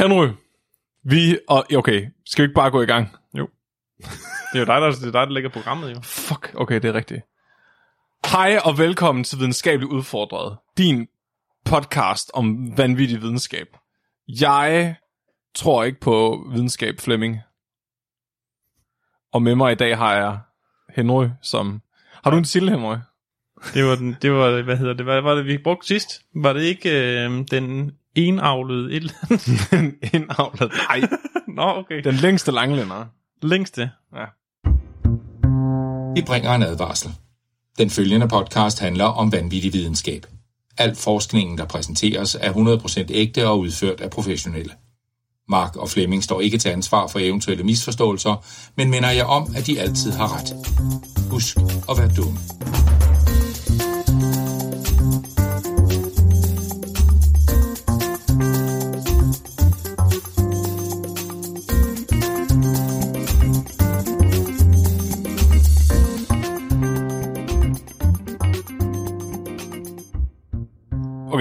Henry, vi... Og, okay, skal vi ikke bare gå i gang? Jo. Det er jo dig, der, det er dig, der lægger programmet, jo. Fuck, okay, det er rigtigt. Hej og velkommen til Videnskabeligt Udfordret. Din podcast om vanvittig videnskab. Jeg tror ikke på videnskab, Flemming. Og med mig i dag har jeg Henry, som... Har du en til, Henry? Det var, den, det var, hvad hedder det, hvad var det, vi brugte sidst? Var det ikke øh, den enavlede et eller andet? Indavlet. Nej, Nå, okay. den længste langlænder. Længste. Ja. Vi bringer en advarsel. Den følgende podcast handler om vanvittig videnskab. Al forskningen, der præsenteres, er 100% ægte og udført af professionelle. Mark og Flemming står ikke til ansvar for eventuelle misforståelser, men minder jer om, at de altid har ret. Husk at være dumme.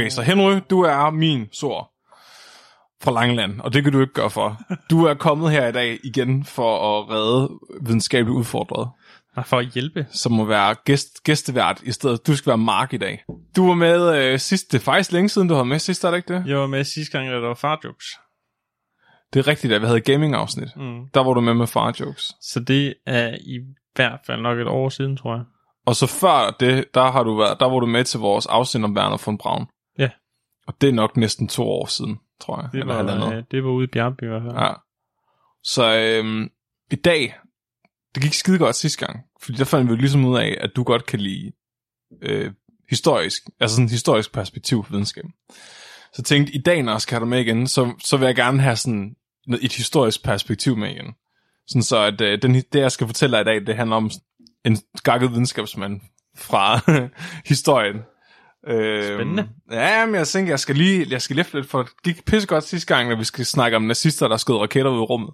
Okay, så Henry, du er min sor fra Langeland, og det kan du ikke gøre for. Du er kommet her i dag igen for at redde videnskabeligt udfordret, Og for at hjælpe. som må være gæst, gæstevært i stedet. Du skal være Mark i dag. Du var med øh, sidst, det er faktisk længe siden, du var med sidst, er det ikke det? Jeg var med sidste gang, da der var far jokes. Det er rigtigt, at vi havde gaming-afsnit. Mm. Der var du med med far jokes. Så det er i hvert fald nok et år siden, tror jeg. Og så før det, der har du været, der var du med til vores afsend om Werner von Braun. Ja. Og det er nok næsten to år siden, tror jeg. Det eller var, halvandet. øh, det var ude i Bjergby i hvert fald. Ja. Så øhm, i dag, det gik skide godt sidste gang, fordi der fandt vi ligesom ud af, at du godt kan lide øh, historisk, altså sådan et historisk perspektiv på videnskab. Så tænkte, i dag, når jeg skal have dig med igen, så, så vil jeg gerne have sådan et historisk perspektiv med igen. Sådan så, at øh, den, det, jeg skal fortælle dig i dag, det handler om en skakket videnskabsmand fra historien. Øhm, Spændende. Ja, men jeg tænker, jeg skal lige, jeg skal lige lidt, for det gik pissegodt sidste gang, når vi skal snakke om nazister, der skød raketter ud i rummet.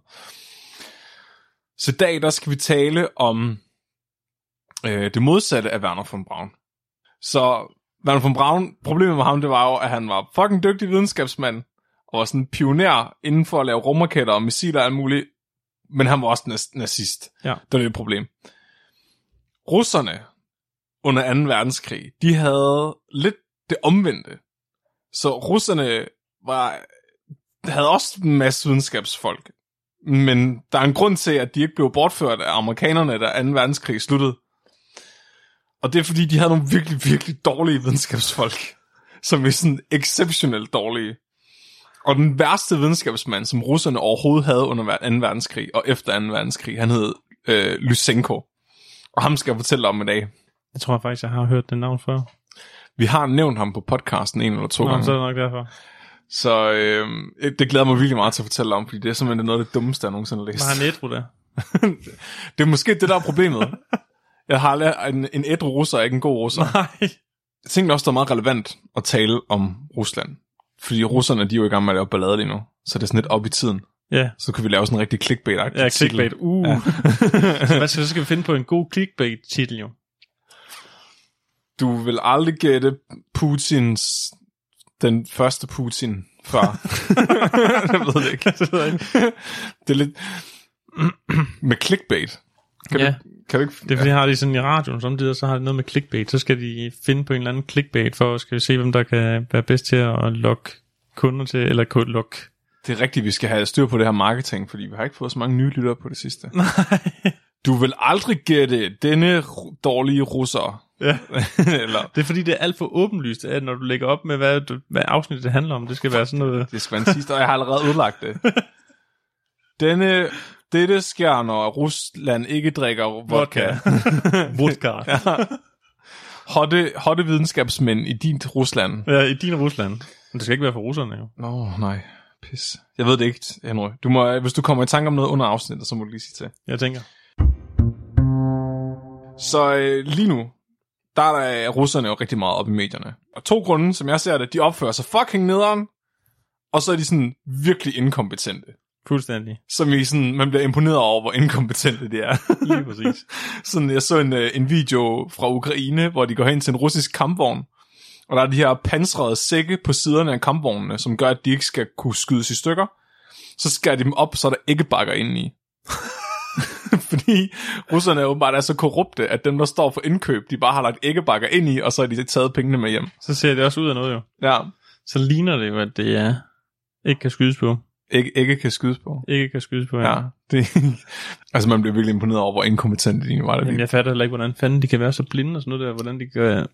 Så i dag, der skal vi tale om øh, det modsatte af Werner von Braun. Så Werner von Braun, problemet med ham, det var jo, at han var fucking dygtig videnskabsmand, og var sådan en pioner inden for at lave rumraketter og missiler og alt muligt, men han var også nas- nazist. Ja. Det var det et problem. Russerne under 2. verdenskrig, de havde lidt det omvendte. Så russerne var, havde også en masse videnskabsfolk. Men der er en grund til, at de ikke blev bortført af amerikanerne, da 2. verdenskrig sluttede. Og det er fordi, de havde nogle virkelig, virkelig dårlige videnskabsfolk. Som er sådan exceptionelt dårlige. Og den værste videnskabsmand, som russerne overhovedet havde under 2. verdenskrig og efter 2. verdenskrig, han hed øh, Lysenko. Og ham skal jeg fortælle om i dag. Jeg tror faktisk, jeg har hørt det navn før. Vi har nævnt ham på podcasten en eller to Nå, gange. så er det nok derfor. Så øh, det glæder mig virkelig meget til at fortælle om, fordi det er simpelthen noget af det dummeste, jeg nogensinde har læst. Var han ædru der? det er måske det, der er problemet. jeg har lært, en, en ædru russer er ikke en god russer. Nej. Jeg tænkte også, det er meget relevant at tale om Rusland. Fordi russerne, de er jo i gang med at lave ballade lige nu. Så det er sådan lidt op i tiden. Ja, Så kan vi lave sådan en rigtig clickbait ja clickbait. Uh. Ja. Ja. Hvad skal, så skal vi finde på en god clickbait-titel jo. Du vil aldrig gætte Putins, den første Putin før. jeg ved det ikke. Det ved jeg ikke. det er lidt... med clickbait. Kan, Ja. du, kan du ikke... Det er fordi, har de sådan i radioen samtidig, så har de noget med clickbait. Så skal de finde på en eller anden clickbait, for at skal vi se, hvem der kan være bedst til at lokke kunder til, eller kun lokke. Det er rigtigt, vi skal have styr på det her marketing, fordi vi har ikke fået så mange nye lyttere på det sidste. Nej. Du vil aldrig gætte denne dårlige russer. Ja. Eller, Det er fordi, det er alt for åbenlyst, at når du lægger op med, hvad, du- hvad afsnit det handler om, det skal være sådan noget... det skal være en sidste, og jeg har allerede udlagt det. Denne, dette sker, når Rusland ikke drikker vodka. Vodka. ja. Hotte, hotte videnskabsmænd i dit Rusland. ja, i din Rusland. Men det skal ikke være for russerne, jo. Nå, nej. Pis. Jeg ved det ikke, Henry. Du må, hvis du kommer i tanke om noget under afsnittet, så må du lige sige til. Jeg tænker. Så øh, lige nu, der er russerne jo rigtig meget op i medierne. Og to grunde, som jeg ser det, de opfører sig fucking nederen, og så er de sådan virkelig inkompetente. Fuldstændig. Som i sådan, man bliver imponeret over, hvor inkompetente de er. Lige præcis. sådan, jeg så en, øh, en video fra Ukraine, hvor de går hen til en russisk kampvogn, og der er de her pansrede sække på siderne af kampvognene, som gør, at de ikke skal kunne skydes i stykker. så skærer de dem op, så er der ikke bakker ind i. Fordi russerne er åbenbart er så korrupte, at dem, der står for indkøb, de bare har lagt æggebakker ind i, og så har de taget pengene med hjem. Så ser det også ud af noget jo. Ja, Så ligner det jo, at det er ikke kan skydes på. ikke, ikke kan skydes på. Ikke kan skydes på, ja. Ja, det, altså man bliver virkelig imponeret over, hvor inkompetente de var. Der. Jamen, jeg fatter heller ikke, hvordan fanden de kan være så blinde og sådan noget der. Hvordan de kan...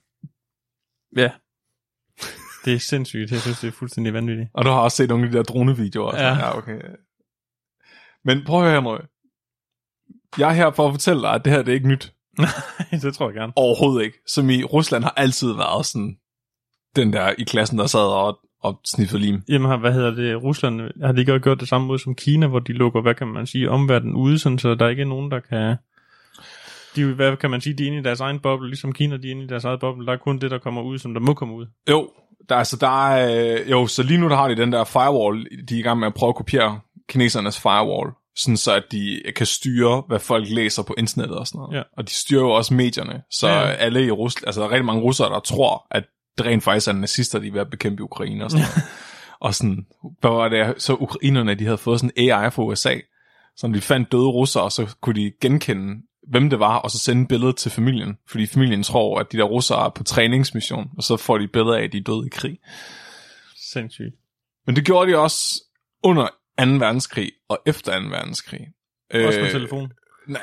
Ja. Det er sindssygt. Jeg synes, det er fuldstændig vanvittigt. Og du har også set nogle af de der dronevideoer. Ja. ja okay. Men prøv at høre, Henry. Jeg er her for at fortælle dig, at det her det er ikke nyt. det tror jeg gerne. Overhovedet ikke. Som i Rusland har altid været sådan, den der i klassen, der sad og, og sniffede lim. Jamen, hvad hedder det? Rusland, har de ikke gjort det samme måde som Kina, hvor de lukker, hvad kan man sige, omverdenen ude, sådan, så der ikke er nogen, der kan... De, hvad kan man sige, de er inde i deres egen boble, ligesom Kina, de er inde i deres eget boble. Der er kun det, der kommer ud, som der må komme ud. Jo, der, altså, der er, øh, jo, så lige nu der har de den der firewall, de er i gang med at prøve at kopiere kinesernes firewall, sådan så at de kan styre, hvad folk læser på internettet og sådan noget. Ja. Og de styrer jo også medierne, så Ja, alle i Rusland, altså der er rigtig mange russere, der tror, at det rent faktisk er nazister, de er ved at bekæmpe Ukraine og sådan noget. og sådan, hvad var det, så ukrainerne, de havde fået sådan en AI fra USA, når de fandt døde russere, så kunne de genkende, hvem det var, og så sende billedet til familien, fordi familien tror, at de der russere er på træningsmission, og så får de billeder af, at de er døde i krig. Sindssygt. Men det gjorde de også under 2. verdenskrig og efter 2. verdenskrig. Også med Øh, telefon.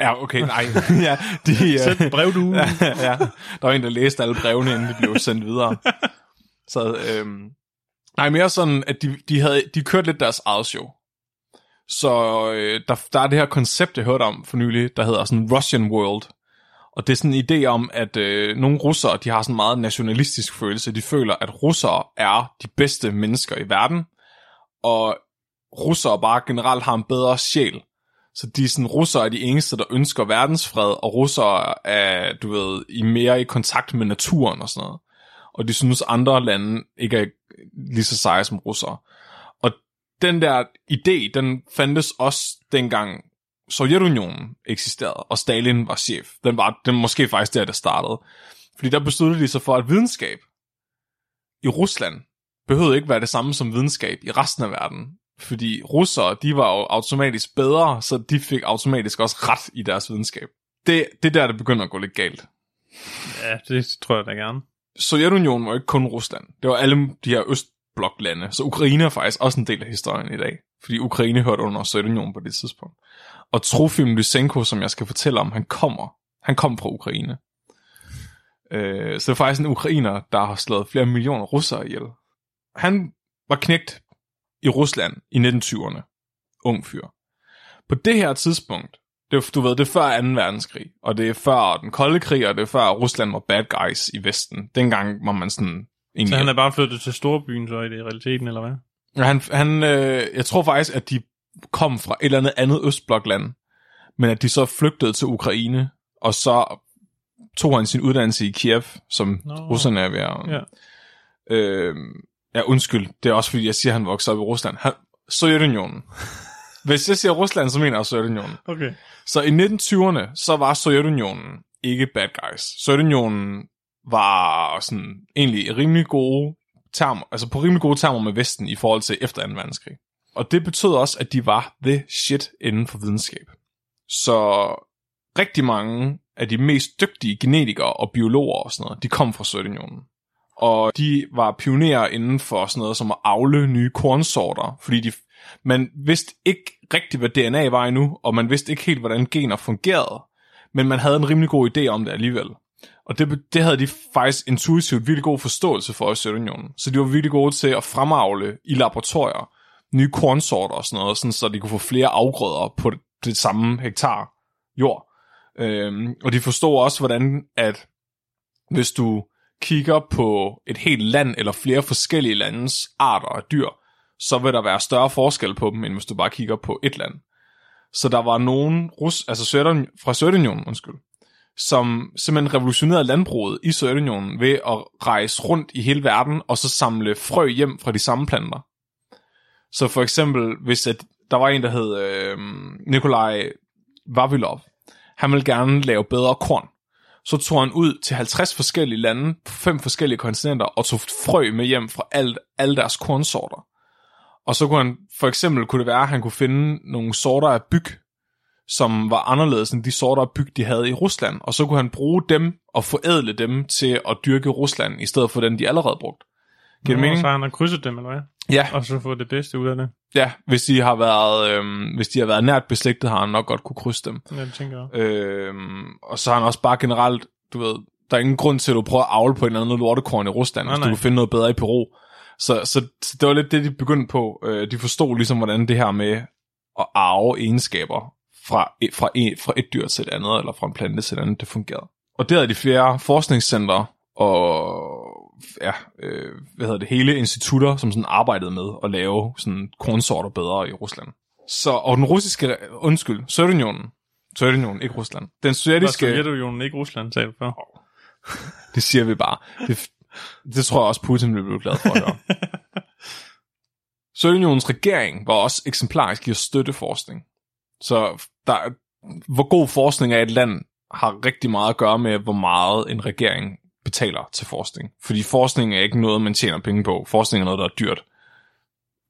Ja, okay, nej. ja, de, Sæt en brevdue. ja, ja, der var en, der læste alle brevene, inden de blev sendt videre. Så, øhm, nej, mere sådan, at de, de, havde, de kørte lidt deres eget show. Så øh, der, der er det her koncept, jeg hørte om for nylig, der hedder sådan Russian World. Og det er sådan en idé om, at øh, nogle russere, de har sådan en meget nationalistisk følelse. De føler, at russere er de bedste mennesker i verden, og russere bare generelt har en bedre sjæl. Så de sådan, russere er de eneste, der ønsker verdensfred, og russere er, du ved, i mere i kontakt med naturen og sådan noget. Og de synes, andre lande ikke er lige så seje som russere. Og den der idé, den fandtes også dengang Sovjetunionen eksisterede, og Stalin var chef. Den var den måske faktisk der, det startede. Fordi der besluttede de sig for, at videnskab i Rusland behøvede ikke være det samme som videnskab i resten af verden. Fordi russere, de var jo automatisk bedre, så de fik automatisk også ret i deres videnskab. Det, det er der, det begynder at gå lidt galt. Ja, det tror jeg da gerne. Sovjetunionen var ikke kun Rusland. Det var alle de her østbloklande. Så Ukraine er faktisk også en del af historien i dag. Fordi Ukraine hørte under Sovjetunionen på det tidspunkt. Og Trofim Lysenko, som jeg skal fortælle om, han kommer. Han kom fra Ukraine. Øh, så det er faktisk en ukrainer, der har slået flere millioner russere ihjel. Han var knægt i Rusland i 1920'erne. Ung fyr. På det her tidspunkt, det du ved, det er før 2. verdenskrig, og det er før den kolde krig, og det er før Rusland var bad guys i Vesten. Dengang var man sådan... Egentlig, Så han er bare flyttet til storbyen, så i det i realiteten, eller hvad? Ja, Han, han, øh, jeg tror faktisk, at de kom fra et eller andet andet østblokland, men at de så flygtede til Ukraine, og så tog han sin uddannelse i Kiev, som Nå. russerne er ved at... Ja. Øh, ja, undskyld, det er også fordi, jeg siger, at han voksede op i Rusland. Han, Sovjetunionen. Hvis jeg siger Rusland, så mener jeg Sovjetunionen. Okay. Så i 1920'erne, så var Sovjetunionen ikke bad guys. Sovjetunionen var sådan egentlig rimelig gode termer, altså på rimelig gode termer med Vesten i forhold til efter 2. verdenskrig. Og det betød også, at de var the shit inden for videnskab. Så rigtig mange af de mest dygtige genetikere og biologer og sådan noget, de kom fra Sovjetunionen. Og de var pionerer inden for sådan noget som at avle nye kornsorter, fordi de, man vidste ikke rigtigt, hvad DNA var endnu, og man vidste ikke helt, hvordan gener fungerede, men man havde en rimelig god idé om det alligevel. Og det, det havde de faktisk intuitivt virkelig god forståelse for i Sovjetunionen. Så de var virkelig gode til at fremavle i laboratorier nye kornsorter og sådan noget, sådan, så de kunne få flere afgrøder på det, det samme hektar jord. Øhm, og de forstod også, hvordan at hvis du kigger på et helt land eller flere forskellige landes arter af dyr, så vil der være større forskel på dem, end hvis du bare kigger på et land. Så der var nogen rus, altså Sovjetunionen, fra Sovjetunionen, undskyld, som simpelthen revolutionerede landbruget i Sovjetunionen ved at rejse rundt i hele verden og så samle frø hjem fra de samme planter. Så for eksempel, hvis at der var en, der hed øh, Nikolaj Vavilov, han ville gerne lave bedre korn. Så tog han ud til 50 forskellige lande på fem forskellige kontinenter og tog frø med hjem fra alt, alle deres kornsorter. Og så kunne han, for eksempel kunne det være, at han kunne finde nogle sorter af byg, som var anderledes end de sorter af byg, de havde i Rusland. Og så kunne han bruge dem og forædle dem til at dyrke Rusland, i stedet for den, de allerede brugt. Giver det mening? Så han har krydset dem, eller hvad? Ja, Og så få det bedste ud af det. Ja, hvis de har været, øhm, hvis de har været nært beslægtet, har han nok godt kunne krydse dem. Ja, det tænker jeg. Øhm, og så har han også bare generelt, du ved, der er ingen grund til, at du prøver at avle på en eller anden lortekorn i Rusland, Nej, hvis du nej. kan finde noget bedre i Peru. Så, så, så det var lidt det, de begyndte på. Øh, de forstod ligesom, hvordan det her med at arve egenskaber fra et, fra, et, fra et dyr til et andet, eller fra en plante til et andet, det fungerede. Og der havde de flere forskningscentre og ja, øh, hvad hedder det, hele institutter, som sådan arbejdede med at lave sådan kornsorter bedre i Rusland. Så, og den russiske, undskyld, Sovjetunionen, Sovjetunionen, ikke Rusland. Den Det var sovjetiske, Sovjetunionen, ikke Rusland, sagde du før. det siger vi bare. Det, det tror jeg også, Putin ville blive glad for at høre. Sovjetunionens regering var også eksemplarisk i at støtte forskning. Så der, hvor god forskning er et land, har rigtig meget at gøre med, hvor meget en regering betaler til forskning. Fordi forskning er ikke noget, man tjener penge på. Forskning er noget, der er dyrt.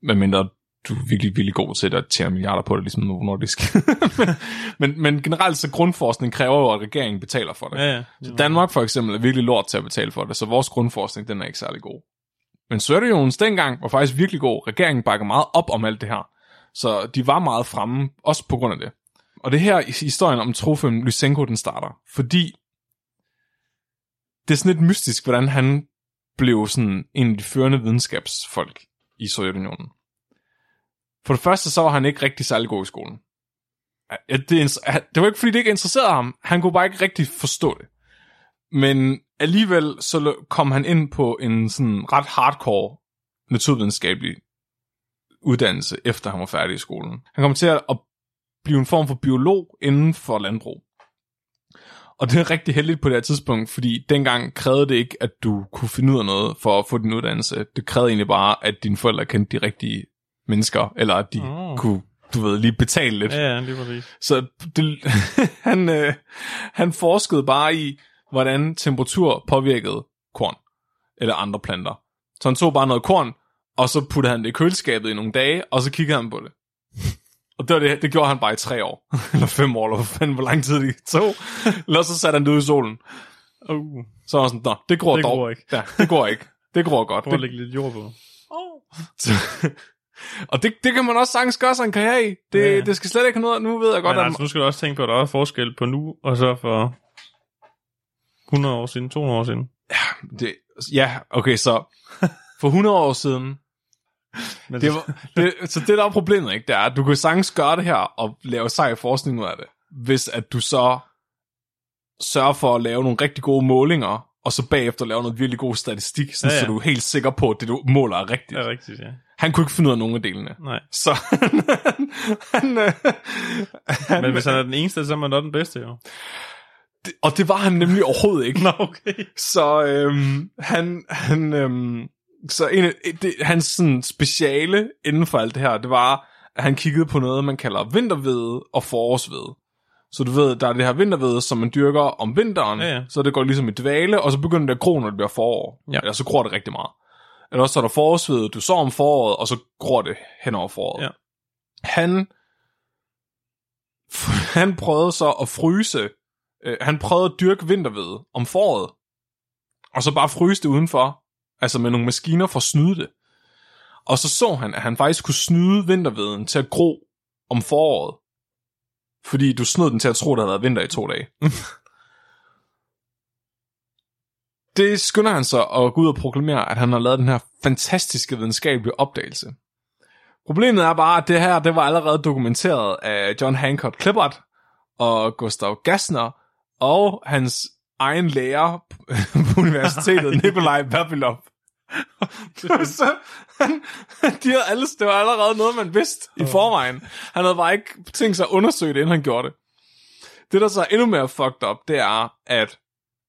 Medmindre du er virkelig, virkelig god til at tjene milliarder på det, ligesom Novo Nordisk. men, men generelt så grundforskning kræver jo, at regeringen betaler for det. Ja, ja. Så Danmark for eksempel er virkelig lort til at betale for det, så vores grundforskning, den er ikke særlig god. Men Sovjetunionens dengang var faktisk virkelig god. Regeringen bakker meget op om alt det her. Så de var meget fremme, også på grund af det. Og det her i historien om Trofim Lysenko, den starter. Fordi det er sådan lidt mystisk, hvordan han blev sådan en af de førende videnskabsfolk i Sovjetunionen. For det første, så var han ikke rigtig særlig god i skolen. Det, det var ikke, fordi det ikke interesserede ham. Han kunne bare ikke rigtig forstå det. Men alligevel så kom han ind på en sådan ret hardcore naturvidenskabelig uddannelse, efter han var færdig i skolen. Han kom til at blive en form for biolog inden for landbrug. Og det er rigtig heldigt på det her tidspunkt, fordi dengang krævede det ikke, at du kunne finde ud af noget for at få din uddannelse. Det krævede egentlig bare, at dine forældre kendte de rigtige mennesker, eller at de oh. kunne, du ved, lige betale lidt. Ja, ja, lige præcis. Så det, han, øh, han forskede bare i, hvordan temperatur påvirkede korn eller andre planter. Så han tog bare noget korn, og så puttede han det i køleskabet i nogle dage, og så kiggede han på det. Og det, var det, det gjorde han bare i tre år, eller fem år, eller fanden, hvor lang tid det tog. Eller så satte han det ud i solen. Uh, Så var han sådan, nå, det gror Det dog. gror ikke. Ja, det går ikke. Det gror godt. prøv at lægge lidt jord på. så, og det, det kan man også sagtens gøre sig en karriere i. Det, Ja, ja. det skal slet ikke noget, nu ved jeg godt, Men at... altså, nu skal du også tænke på, at der er forskel på nu, og så for 100 år siden, 200 år siden. Det, ja, okay, så for 100 år siden, Men det var, det, så det der er problemet, ikke, det er, at du kan sagtens gøre det her og lave sej forskning ud af det, hvis at du så sørger for at lave nogle rigtig gode målinger, og så bagefter lave noget virkelig god statistik, sådan, Ja, ja, ja. så du er helt sikker på, at det du måler er rigtigt. det er rigtigt, ja. Han kunne ikke finde ud af nogen af delene. Nej. Så han, han, øh, han, Men hvis han er den eneste, så er man nok den bedste, jo. det, og det var han nemlig overhovedet ikke. Nå, okay. Så øhm, han, han øhm, så en af, det, hans sådan, speciale inden for alt det her, det var, at han kiggede på noget, man kalder vintervede og forårsvede. Så du ved, der er det her vintervede, som man dyrker om vinteren, Ja, ja. så det går ligesom i dvale, og så begynder det at gro, når det bliver forår. Ja. Eller så gror det rigtig meget. Eller også så er der forårsvede, du så om foråret, og så gror det hen over foråret. Ja. Han, han prøvede så at fryse, øh, han prøvede at dyrke vintervede om foråret, og så bare fryse det udenfor, altså med nogle maskiner for at snyde det. Og så så han, at han faktisk kunne snyde vinterveden til at gro om foråret, fordi du snød den til at tro, der havde været vinter i to dage. det skynder han så at gå ud og proklamere, at han har lavet den her fantastiske videnskabelige opdagelse. Problemet er bare, at det her det var allerede dokumenteret af John Hancock Clippard og Gustav Gassner og hans egen lærer på universitetet, Nikolaj Vavilov. så han, de havde alle, det var allerede noget, man vidste i forvejen. Han havde bare ikke tænkt sig at undersøge det, inden han gjorde det. Det, der så er endnu mere fucked up, det er, at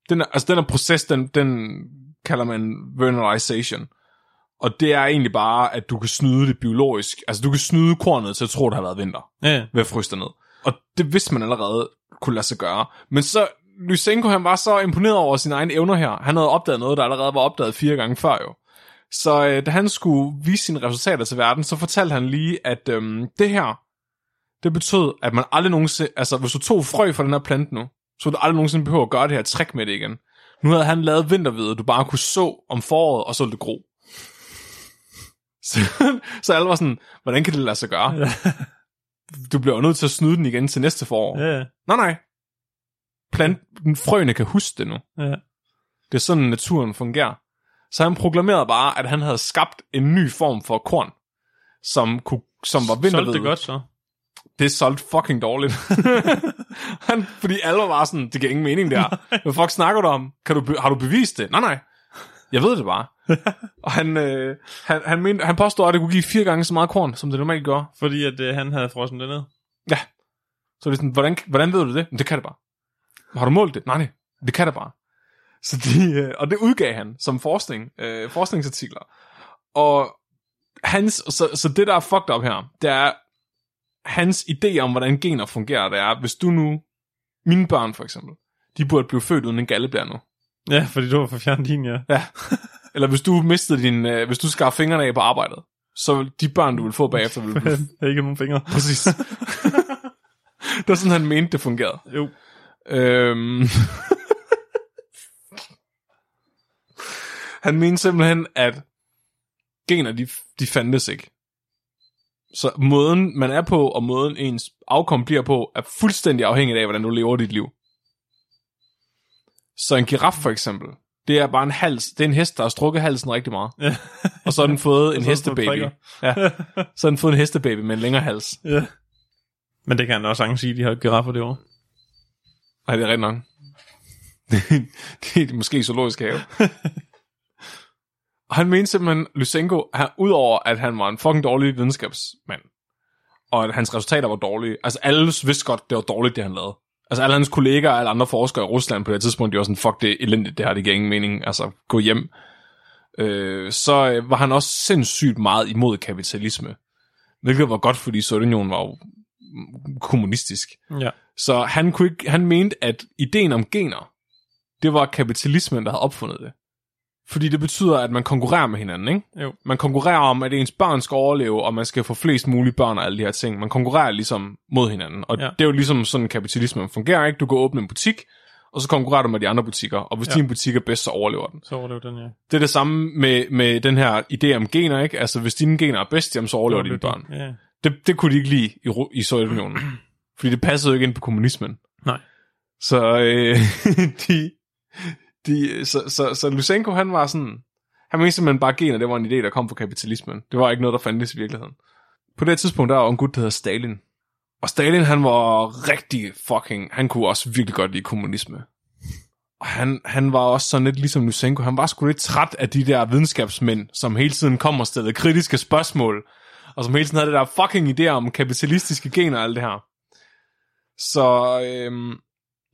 den, altså den her proces, den, den kalder man vernalization. Og det er egentlig bare, at du kan snyde det biologisk. Altså du kan snyde kornet til at tro, at der har været vinter Ja, ved at fryse det ned. Og det vidste man allerede kunne lade sig gøre. Men så, Lysenko han var så imponeret over sine egne evner her. Han havde opdaget noget, der allerede var opdaget fire gange før jo. Så øh, da han skulle vise sine resultater til verden, så fortalte han lige, at øhm, det her, det betød, at man aldrig nogensinde, altså hvis du tog frø fra den her plante nu, så ville du aldrig nogensinde behøve at gøre det her trick med det igen. Nu havde han lavet vintervide, du bare kunne så om foråret, og så ville det gro. Så, så alle var sådan, hvordan kan det lade sig gøre? Ja. Du bliver nødt til at snyde den igen til næste forår. Ja, ja. Nej, nej. Planten, frøene kan huske det nu. ja. Det er sådan, naturen fungerer. Så han proklamerede bare, at han havde skabt en ny form for korn, som, kunne, som var vinterved. Solgte det godt så? Det solgte fucking dårligt. han, fordi alle var sådan, det giver ingen mening der. Hvad fuck snakker du om? Kan du, har du bevist det? Nej, nej. Jeg ved det bare. og han, øh, han, han, mente, han påstår, at det kunne give fire gange så meget korn, som det normalt gør. Fordi at øh, han havde frossen det ned. Ja. Så det er sådan, hvordan, hvordan ved du det? Men det kan det bare. Har du målt det? Nej, nej. Det kan det bare. Så de, øh, og det udgav han som forskning, øh, forskningsartikler. Og hans, så, så det, der er fucked up her, det er, hans idé om, hvordan gener fungerer, det er, hvis du nu, mine børn for eksempel, de burde blive født uden en galleblære nu. Ja, fordi du var for fjern din, ja. Ja. Eller hvis du mistede din, øh, hvis du skar fingrene af på arbejdet, så de børn, du vil få bagefter, vil blive... Ikke nogen fingre. Præcis. det var sådan, han mente, det fungerede. Jo. Øhm. han mente simpelthen, at gener, de, de fandtes ikke. Så måden, man er på, og måden ens afkom bliver på, er fuldstændig afhængig af, hvordan du lever dit liv. Så en giraf for eksempel, det er bare en hals, det er en hest, der har strukket halsen rigtig meget. Ja. Og så har den fået en hestebaby. Ja. Så har den fået en hestebaby med en længere hals. ja. Men det kan han også sagtens sige, de har giraffer det år. Nej, det er rigtigt nok. det er måske zoologisk have. og han mente simpelthen, Lysenko, han, udover at han var en fucking dårlig videnskabsmand, og at hans resultater var dårlige, altså alle vidste godt, det var dårligt, det han lavede. Altså alle hans kollegaer og alle andre forskere i Rusland på det tidspunkt, de var sådan, fuck det er elendigt, det her, det giver ingen mening, altså gå hjem. Øh, så øh, var han også sindssygt meget imod kapitalisme. Hvilket var godt, fordi Sovjetunionen var jo kommunistisk. Ja. Så han, kunne ikke, han mente, at ideen om gener, det var kapitalismen, der havde opfundet det. Fordi det betyder, at man konkurrerer med hinanden, ikke? Jo. Man konkurrerer om, at ens børn skal overleve, og man skal få flest mulige børn og alle de her ting. Man konkurrerer ligesom mod hinanden. Og Ja. det er jo ligesom sådan, kapitalismen fungerer, ikke? Du kan åbne en butik, og så konkurrerer du med de andre butikker. Og hvis ja. din butik er bedst, så overlever den. Så overlever den, ja. Det er det samme med, med den her idé om gener, ikke? Altså, hvis dine gener er bedst, jamen, så overlever dine børn. Ja. Det, det kunne de ikke lide i, i Sovjetunionen. fordi det passede jo ikke ind på kommunismen. Nej. Så, øh, de, de, så, så, så Lysenko, han var sådan, han mente simpelthen bare gener, det var en idé, der kom fra kapitalismen. Det var ikke noget, der fandtes i virkeligheden. På det tidspunkt, der var en gut, der hedder Stalin. Og Stalin, han var rigtig fucking, han kunne også virkelig godt lide kommunisme. Og han, han var også sådan lidt ligesom Lysenko, han var sgu lidt træt af de der videnskabsmænd, som hele tiden kom og stillede kritiske spørgsmål, og som hele tiden havde det der fucking idéer om kapitalistiske gener og alt det her. Så øhm,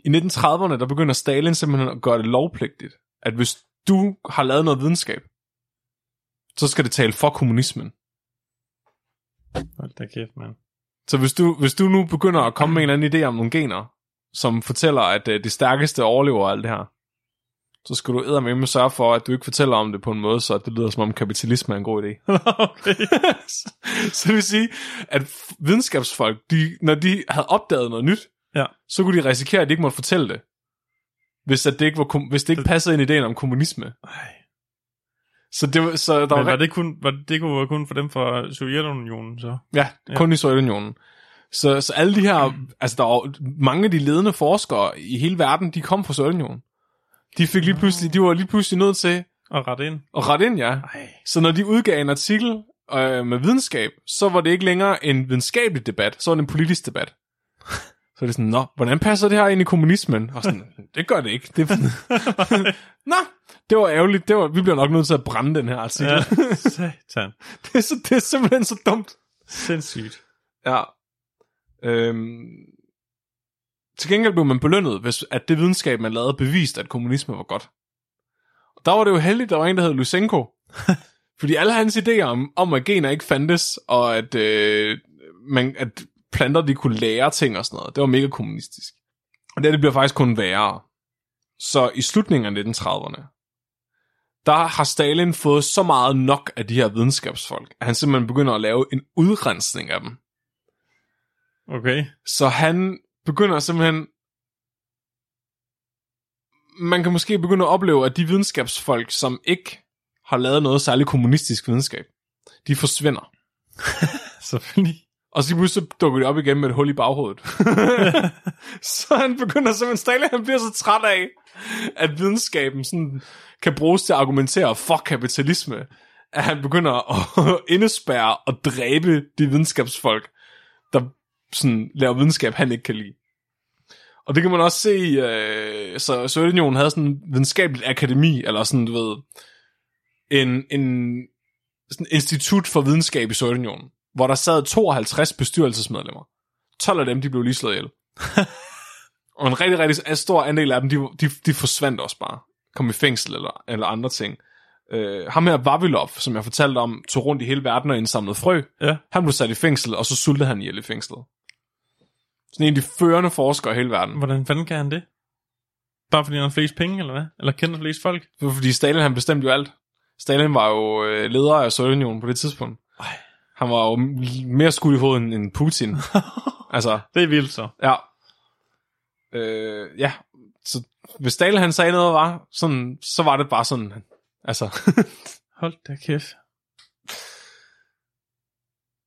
i 1930'erne, der begynder Stalin simpelthen at gøre det lovpligtigt, at hvis du har lavet noget videnskab, så skal det tale for kommunismen. Hold da kæft, mand. Så hvis du, hvis du nu begynder at komme med en eller anden idé om nogle gener, som fortæller, at øh, det stærkeste overlever alt det her, så skal du eddermame sørge for, at du ikke fortæller om det på en måde, så det lyder som om kapitalisme er en god idé. så det vil sige, at videnskabsfolk, de, når de havde opdaget noget nyt, Ja. så kunne de risikere, at de ikke måtte fortælle det. Hvis, at det, ikke var, hvis det ikke passede ind i ideen om kommunisme. Ej. Så, det, var- så der var, Men var det kun, var det, det kunne være kun for dem fra Sovjetunionen, så? Ja, kun i Sovjetunionen. Så, så alle de her, altså der var mange af de ledende forskere i hele verden, de kom fra Sovjetunionen. De fik lige pludselig, de var lige pludselig nødt til Og ret ind. at rette ind, ja. Ej. Så når de udgav en artikel øh, med videnskab, så var det ikke længere en videnskabelig debat, så var det en politisk debat. Så er det sådan, nå, hvordan passer det her ind i kommunismen? Og sådan, det gør det ikke. Det... nå, det var ærgerligt. Det var, vi bliver nok nødt til at brænde den her artikel. Ja. satan. det, er så, det er simpelthen så dumt. Sindssygt. Ja. Øhm, til gengæld blev man belønnet, hvis at det videnskab, man lavede, beviste, at kommunisme var godt. Og der var det jo heldigt, der var en, der hed Lysenko. Fordi alle hans idéer om, om at gener ikke fandtes, og at, øh, man, at planter de kunne lære ting og sådan noget, det var mega kommunistisk. Og det, det bliver faktisk kun værre. Så i slutningen af 1930'erne, der har Stalin fået så meget nok af de her videnskabsfolk, at han simpelthen begynder at lave en udrensning af dem. Okay. Så han begynder simpelthen... Man kan måske begynde at opleve, at de videnskabsfolk, som ikke har lavet noget særligt kommunistisk videnskab, de forsvinder. Selvfølgelig. Og så pludselig dukker de op igen med et hul i baghovedet. så han begynder simpelthen, Stalin han bliver så træt af, at videnskaben sådan kan bruges til at argumentere for kapitalisme, at han begynder at indespærre og dræbe de videnskabsfolk, der sådan laver videnskab, han ikke kan lide. Og det kan man også se, øh, så Sovjetunionen havde sådan en videnskabeligt akademi, eller sådan, du ved, en, en sådan institut for videnskab i Sovjetunionen, hvor der sad 52 bestyrelsesmedlemmer. 12 af dem, de blev lige slået ihjel. og en rigtig, rigtig stor andel af dem, de, de, de forsvandt også bare. Kom i fængsel eller, eller andre ting. Øh, ham her, Vavilov, som jeg fortalte om, tog rundt i hele verden og indsamlede frø. Ja. Han blev sat i fængsel, og så sultede han ihjel i fængslet. Sådan en af de førende forskere i hele verden. Hvordan fanden kan han det? Bare fordi han har flest penge, eller hvad? Eller kender flest folk? Det var Fordi Stalin, han bestemte jo alt. Stalin var jo øh, leder af Sovjetunionen på det tidspunkt. Ej. Han var jo mere skudt i hovedet end- Putin. altså, Det er vildt så. ja. Øh, ja, så hvis Stalin han sagde noget, var sådan, så var det bare sådan, altså, Hold da kæft.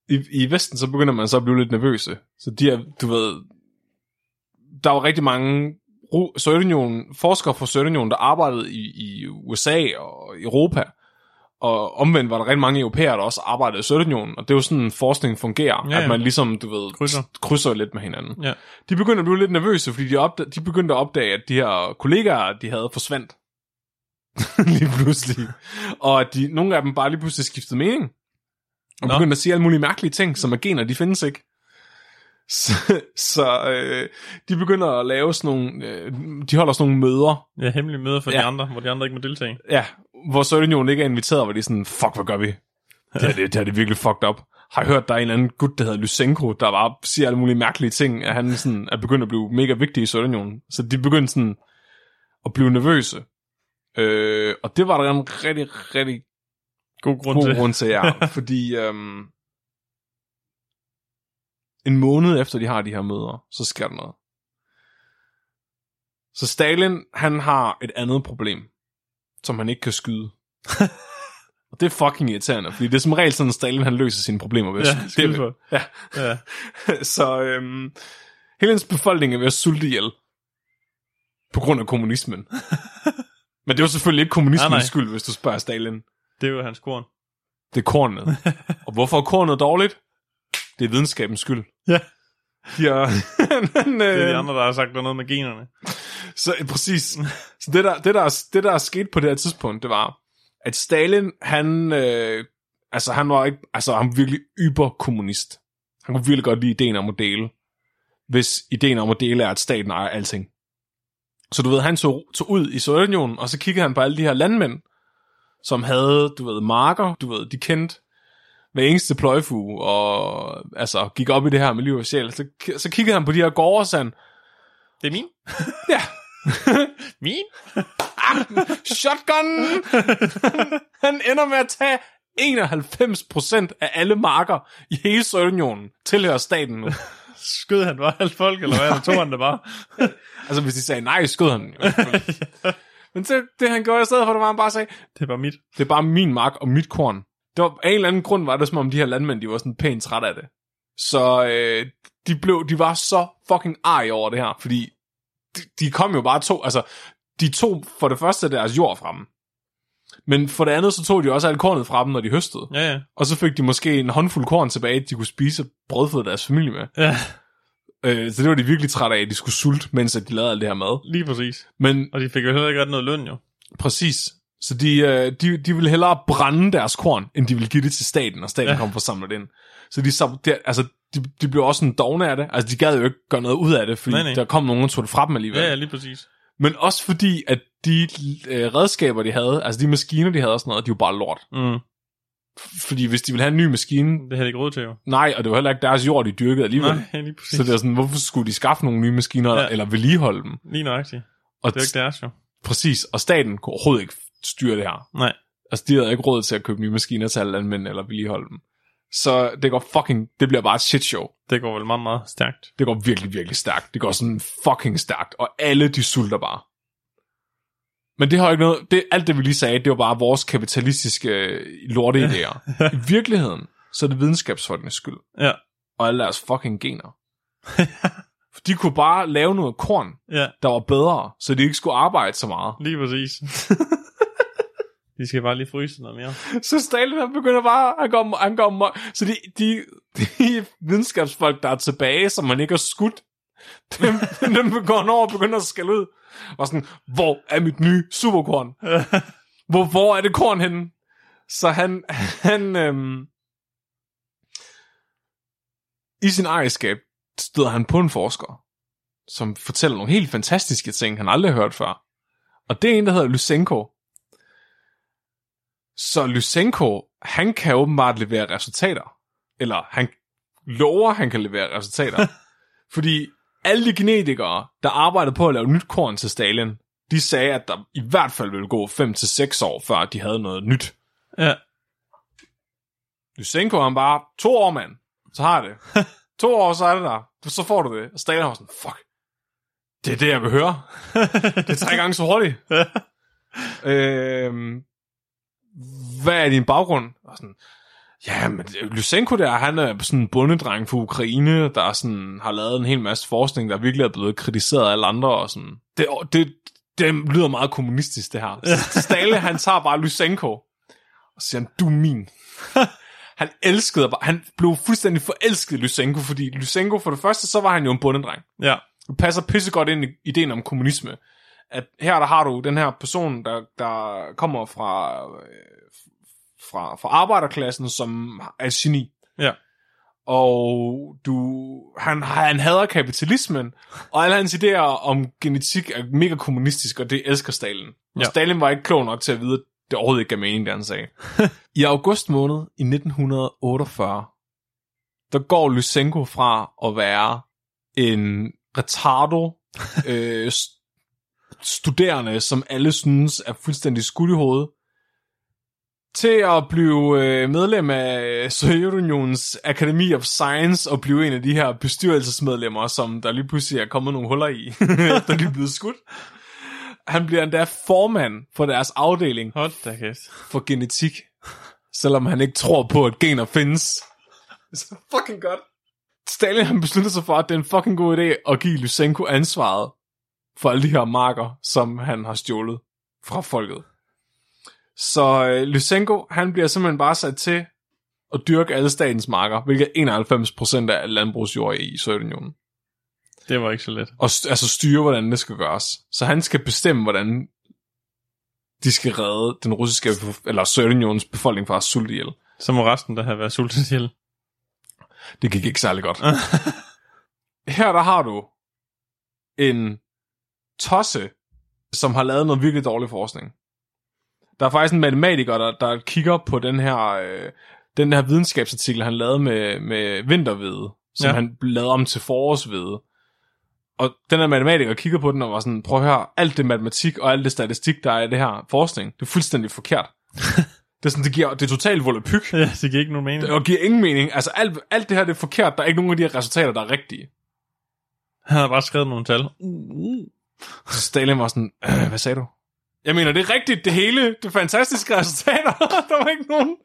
i, i Vesten, så begynder man så at blive lidt nervøse. Så de er, du ved, der var rigtig mange Sovjetunionen, forskere fra Sovjetunionen, der arbejdede i, i USA og Europa, og omvendt var der rigtig mange europæere, der også arbejdede i Sovjetunionen, og det er jo sådan, forskning fungerer, Ja, ja, at man ligesom, du ved, Krydser. krydser lidt med hinanden. Ja. De begyndte at blive lidt nervøse, fordi de, opdag- de begyndte at opdage, at de her kollegaer, de havde forsvandt. lige pludselig. Og at de, nogle af dem bare lige pludselig skiftede mening. Og Nå. begyndte at sige alle mulige mærkelige ting, som er gener, de findes ikke. Så, så øh, de begynder at lave sådan nogle, øh, de holder sådan nogle møder, Ja, hemmelige møder for ja. De andre, hvor de andre ikke må deltage. ja, hvor Sovjetunionen ikke er inviteret, hvor de er sådan, fuck, hvad gør vi? Det her, det, det her det er virkelig fucked up. Har jeg hørt, der er en eller anden gut, der hedder Lysenko, der bare siger alle mulige mærkelige ting, at han sådan er begyndt at blive mega vigtig i Sovjetunionen. Så de begyndte sådan at blive nervøse. Øh, og det var der en rigtig, rigtig God grund god til. grund til, ja. fordi øhm, en måned efter de har de her møder, så sker der noget. Så Stalin, han har et andet problem, som han ikke kan skyde. og det er fucking irriterende, fordi det er som regel sådan, at Stalin han løser sine problemer ved at Ja, skyde. det, for. ja. Ja. så øhm, hele hans befolkning er ved at sulte ihjel. På grund af kommunismen. Men det jo selvfølgelig ikke kommunismens Nej, nej. skyld, hvis du spørger Stalin. Det er jo hans korn. Det er kornet. og hvorfor er kornet dårligt? Det er videnskabens skyld. Ja. Ja, men, Det er de øh, andre, der har sagt, der noget med generne. så præcis. Så det der, det, der, det der er sket på det her tidspunkt, det var, at Stalin, han, øh, altså han var ikke, altså han var virkelig yberkommunist. Han kunne virkelig godt lide ideen om at dele. Hvis ideen om at dele er, at staten ejer alting. Så du ved, han tog, tog ud i Sovjetunionen, og så kiggede han på alle de her landmænd, som havde, du ved, marker, du ved, de kendte hver eneste pløjfuge, og altså gik op i det her med liv og sjæl. Så, så kiggede han på de her gårde, og sagde Det er min. ja, Min? shotgun! han ender med at tage 91% af alle marker i hele Sovjetunionen tilhører staten nu. Skød han bare alt folk, eller hvad? Eller tog han det bare? altså hvis de sagde nej, skød han. jo. Men det, det han gjorde i stedet for, det var, han bare sagde, Det er bare mit. det er bare min mark og mit korn. Det var, af en eller anden grund var det, som om de her landmænd, de var sådan pænt træt af det. Så øh, de, blev, de var så fucking arg over det her, fordi de, de kom jo bare to, altså de tog for det første deres jord fra dem. Men for det andet, så tog de også alt kornet fra dem, når de høstede. Ja, ja. Og så fik de måske en håndfuld korn tilbage, de kunne spise og brødføde deres familie med. Ja, Øh, så det var de virkelig trætte af, at de skulle sulte, mens at de lavede alt det her mad. lige præcis. Men Og de fik jo heller ikke ret noget løn, jo. præcis, så de, øh, de, de ville hellere brænde deres korn, end de ville give det til staten, og staten Ja. kom for at samle det ind. Så de, der, altså, de, de blev også sådan dogne af det. Altså, de gad jo ikke gøre noget ud af det, fordi nej. nej. der kom nogen, og tog det fra dem alligevel. Ja, ja, lige præcis. Men også fordi, at de øh, redskaber, de havde, altså de maskiner, de havde og sådan noget, de var bare lort. Mm. Fordi hvis de ville have en ny maskine, Det havde de ikke råd til, jo. nej, og det var heller ikke deres jord, de dyrkede alligevel. Nej, lige præcis. Så det er sådan, hvorfor skulle de skaffe nogle nye maskiner, Ja. eller vedligeholde dem? Lige nøjagtigt. Og Det er ikke deres, jo. Præcis, og staten kunne overhovedet ikke styre det her. Nej. Altså, de havde ikke råd til at købe nye maskiner til alle landmænd eller vedligeholde dem. Så det går fucking, det bliver bare et shit show. Det går vel meget, meget stærkt. Det går virkelig, virkelig stærkt. Det går sådan fucking stærkt, og alle de sulter bare. Men det har jo ikke noget, det, alt det vi lige sagde, det var bare vores kapitalistiske øh, lorteidéer. I virkeligheden, så er det videnskabsfolkenes skyld, Ja. og alle deres fucking gener. For de kunne bare lave noget korn, Ja, der var bedre, så de ikke skulle arbejde så meget. lige præcis. de skal bare lige fryse noget mere. Så Stalin han begynder bare, han går, han går, så de, de, de videnskabsfolk, der er tilbage, som man ikke har skudt, dem, dem går over og begynder at skælde ud. Og sådan, hvor er mit nye superkorn? Hvor, hvor er det korn henne? Så han, han øhm, i sin ejerskab støder han på en forsker, som fortæller nogle helt fantastiske ting, han aldrig har hørt før. Og det er en, der hedder Lysenko. Så Lysenko, han kan åbenbart levere resultater. Eller han lover, han kan levere resultater. fordi alle de genetikere, der arbejdede på at lave nyt korn til Stalin, de sagde, at der i hvert fald ville gå 5-6 år, før de havde noget nyt. Ja, Lysenko han bare, to år mand, så har jeg det. to år, så er det der. Så får du det. Og Stalin var sådan, fuck, det er det, jeg vil høre. det er tre gange så hurtigt. øhm, hvad er din baggrund? Og sådan, ja, men Lysenko der, han er sådan en bundedreng for Ukraine, der sådan, har lavet en hel masse forskning, der virkelig er blevet kritiseret af alle andre. Og sådan. Det, det, det lyder meget kommunistisk, det her. Så Stalin, han tager bare Lysenko, og siger han, du er min. han elskede, bare- han blev fuldstændig forelsket i Lysenko, fordi Lysenko for det første, så var han jo en bundedreng. ja, Det passer pissegodt ind i ideen om kommunisme. At her der har du den her person, der, der kommer fra, øh, fra, fra arbejderklassen, som er geni. ja. Og du, han, han hader kapitalismen, og alle hans idéer om genetik er mega kommunistisk, og det elsker Stalin. Og Ja. Stalin var ikke klog nok til at vide, at det overhovedet ikke gav mening, det han sagde. I august måned i 1948, der går Lysenko fra at være en retardo øh, studerende, som alle synes er fuldstændig skudt i hovedet, til at blive øh, medlem af Sovjetunionens Academy of Science og blive en af de her bestyrelsesmedlemmer, som der lige pludselig er kommet nogle huller i, efter de er blevet skudt. Han bliver endda formand for deres afdeling Hold da kæft. for genetik, selvom han ikke tror på, at gener findes. Det er så fucking godt. Stalin han beslutter sig for, at det er en fucking god idé at give Lysenko ansvaret for alle de her marker, som han har stjålet fra folket. Så øh, Lysenko, han bliver simpelthen bare sat til at dyrke alle statens marker, hvilket er 91% af landbrugsjord i Sovjetunionen. Det var ikke så let. Og st- altså styre, hvordan det skal gøres. Så han skal bestemme, hvordan de skal redde den russiske, eller Sovjetunionens befolkning fra at sulte ihjel. Så må resten der have været sulten til. Det gik ikke særlig godt. Her der har du en tosse, som har lavet noget virkelig dårlig forskning. Der er faktisk en matematiker, der, der kigger på den her, øh, den her videnskabsartikel, han lavede med, med vintervede, som Ja. han lavede om til forårsvede. Og den her matematiker kigger på den og var sådan, prøv at høre, alt det matematik og alt det statistik, der er i det her forskning, det er fuldstændig forkert. det er sådan, det giver, det er totalt volapyk. Ja, det giver ikke nogen mening. Og giver ingen mening. Altså, alt, alt det her det er forkert. Der er ikke nogen af de her resultater, der er rigtige. Han har bare skrevet nogle tal. Så Stalin var sådan, øh, hvad sagde du? Jeg mener, det er rigtigt, det hele. Det fantastiske resultater. der var ikke nogen.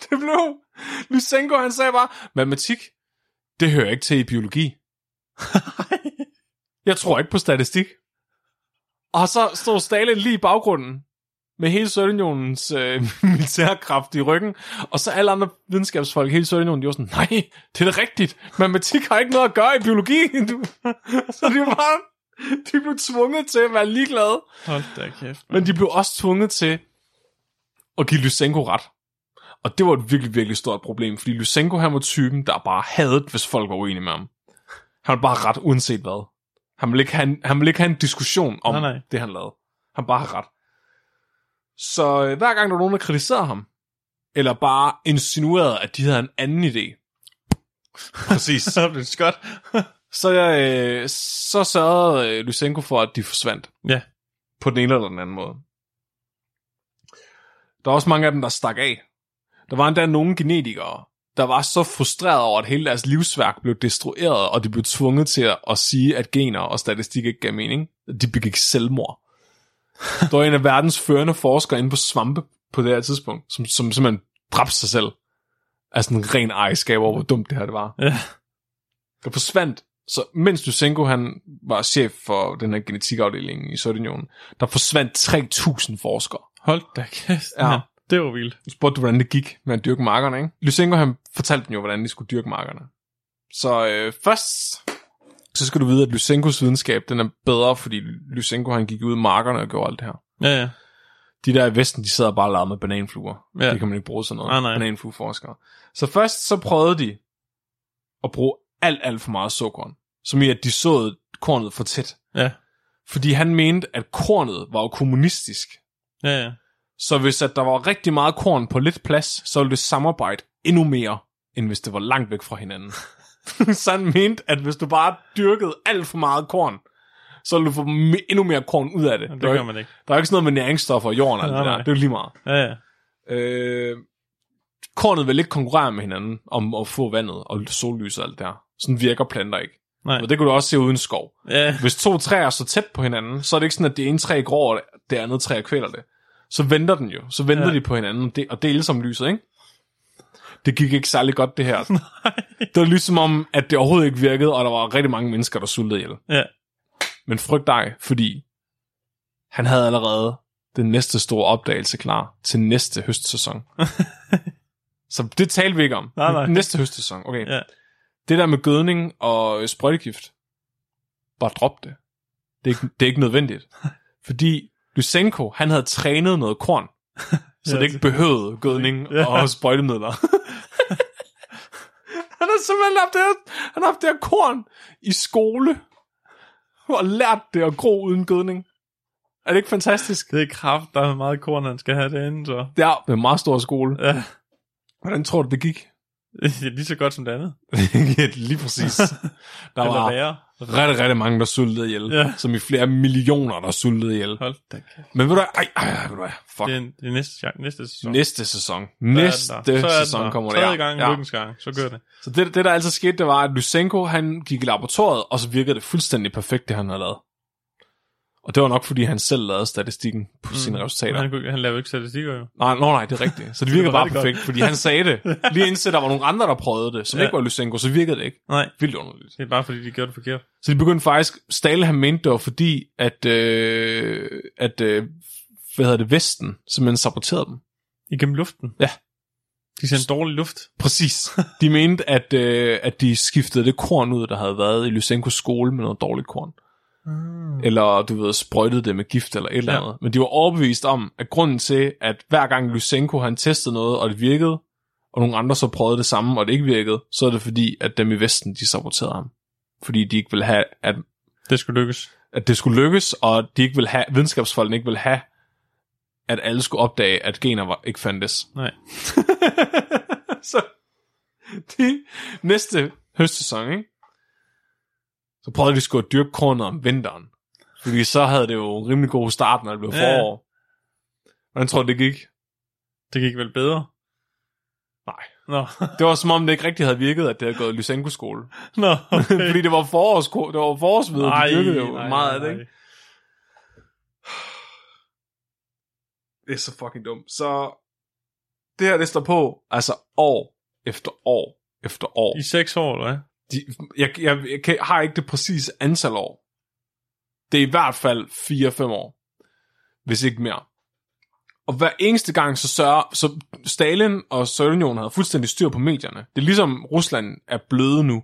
Det blev... Lysenko, han sagde bare, matematik, det hører ikke til i biologi. Jeg tror ikke på statistik. Og så stod Stalin lige i baggrunden med hele Sovjetunionens øh, militærkraft i ryggen, og så alle andre videnskabsfolk hele Sovjetunionen, de var sådan, nej, det er da rigtigt, matematik har ikke noget at gøre i biologi. Så de var bare, de blev tvunget til at være ligeglade, Hold da kæft. men de blev også tvunget til at give Lysenko ret. Og det var et virkelig, virkelig stort problem, fordi Lysenko han var typen, der bare havde hvis folk var uenige med ham. Han var bare ret, uanset hvad. Han ville ikke have en, han ville ikke have en diskussion om Nej, nej. det, han lavede. Han bare har ret. Så øh, hver gang der var nogen, der kritiserede ham, eller bare insinuerede, at de havde en anden idé, præcis, Så blev det skot. Så, øh, så sørgede øh, Lysenko for, at de forsvandt ja. på den ene eller den anden måde. Der var også mange af dem, der stak af. Der var endda nogle genetikere, der var så frustreret over, at hele deres livsværk blev destrueret, og de blev tvunget til at, at sige, at gener og statistik ikke gav mening. De begik selvmord. Der var en af verdens førende forskere inde på svampe på det her tidspunkt, som, som simpelthen dræbte sig selv. Altså en ren ejerskab over, hvor dumt det her det var. Ja. Der forsvandt, så mens Lysenko han var chef for den her genetikafdeling i Sovjetunionen, der forsvandt 3.000 forskere. Hold da kæft, Ja. ja. Det var vildt. Nu spurgte du, hvordan det gik med at dyrke markerne, ikke? Lysenko han fortalte dem jo, hvordan de skulle dyrke markerne. Så øh, først, så skal du vide, at Lysenkos videnskab, den er bedre, fordi Lysenko han gik ud i markerne og gjorde alt det her. Ja, ja. De der i Vesten, de sidder bare og leger med bananfluer. Ja. Det kan man ikke bruge sådan noget. Nej, nej. Bananflueforskere. Så først så prøvede de at bruge alt, alt for meget sukkerkorn. Som i, at de såede kornet for tæt. Ja, Fordi han mente, at kornet var jo kommunistisk. ja, ja. Så hvis at der var rigtig meget korn på lidt plads, så ville det samarbejde endnu mere, end hvis det var langt væk fra hinanden. så han mente, at hvis du bare dyrkede alt for meget korn, så ville du få me- endnu mere korn ud af det. Det der, er, gør man ikke. der er ikke sådan noget med næringsstoffer i jorden og alt det der. Det er jo lige meget. Ja, ja. Øh, kornet vil ikke konkurrere med hinanden om at få vandet og sollys og alt det der. Sådan virker planter ikke. Nej. Og det kunne du også se uden skov. Ja, Hvis to træer er så tæt på hinanden, så er det ikke sådan, at det ene træ gror, og det andet træ kvæler det. Så venter den jo. Så venter Ja. de på hinanden og de- og deles om lyset, ikke? Det gik ikke særlig godt, det her. det var ligesom om, at det overhovedet ikke virkede, og der var rigtig mange mennesker, der sultede ihjel. ja. Men frygt dig, fordi han havde allerede den næste store opdagelse klar til næste høstsæson. så det talte vi ikke om. Nej, nej. Næste høstsæson, okay. Ja. Det der med gødning og øh, sprøjtegift, bare drop det. Det er ikke, det er ikke nødvendigt. Fordi Lysenko, han havde trænet noget korn, så Ja, det ikke behøvede gødning Ja. og sprøjtemidler. han har simpelthen haft det her, han har haft det her korn i skole, og lært det at gro uden gødning. Er det ikke fantastisk? Det er kraft, der er meget korn, han skal have derinde, så. Det er en meget stor skole. Ja, Hvordan tror du, det gik? det lige så godt som det andet. ja, lige præcis. Der Eller var værre. rigtig, rigtig mange, der sultede ihjel. Ja. Som i flere millioner, der sultede ihjel. Hold da kæft. Men ved du hvad? Ej, ej, ved du hvad? Fuck. Det er, det er næste, næste sæson. Næste sæson. Næste. Så er sæson kommer Tredje der. gang, Ja. lykkens gang. Så gør det. Så det, det, der altid skete, det var, at Lysenko, han gik i laboratoriet, og så virkede det fuldstændig perfekt, det han havde lavet. Og det var nok, fordi han selv lavede statistikken på mm. sine resultater. Han, kunne- han laver jo ikke statistikker jo. Nej, no, nej, det er rigtigt. Så det virkede var bare rigtig godt. perfekt, fordi han sagde det. Lige indtil der var nogle andre, der prøvede det, som Ja. ikke var Lysenko, så virkede det ikke. Nej, Vildt underligt. det er bare fordi, de gjorde det forkert. Så de begyndte faktisk, Stalin han mente det var fordi, at, øh, at øh, hvad hedder det, Vesten simpelthen saboterede dem. Igennem luften. Ja. De sendte dårlig luft. Præcis. De mente, at, øh, at de skiftede det korn ud, der havde været i Lysenkos skole med noget dårligt korn. Mm. Eller, du ved, sprøjtede det med gift eller et eller andet. Men de var overbevist om, at grunden til, at hver gang Lysenko han testede noget, og det virkede, og nogle andre så prøvede det samme, og det ikke virkede, så er det fordi, at dem i Vesten, de saboterede ham. Fordi de ikke ville have, at, Det skulle lykkes. at det skulle lykkes, og de ikke ville have, videnskabsfolkene ikke ville have, at alle skulle opdage, at gener var, ikke fandtes. Nej. så de næste høstsæson, ikke? Så prøvede de sgu at dyrke kornet om vinteren. Fordi så havde det jo en rimelig god start, når det blev Ja. forår. Hvordan tror du, det gik? Det gik vel bedre? Nej. Nå, Det var som om, det ikke rigtig havde virket, at det havde gået i Lysenko-skole. Nå okay. Fordi det var forårs, det var forårsved, de dyrkede jo nej, meget af det, nej, ikke? Det er så fucking dumt. Så det her, det står på, altså år efter år efter år. I seks år, eller hvad? De, jeg, jeg, jeg kan, har ikke det præcise antal år. Det er i hvert fald 4-5 år. Hvis ikke mere. Og hver eneste gang, så sørger, så Stalin og Sovjetunionen havde fuldstændig styr på medierne. Det er ligesom Rusland er bløde nu,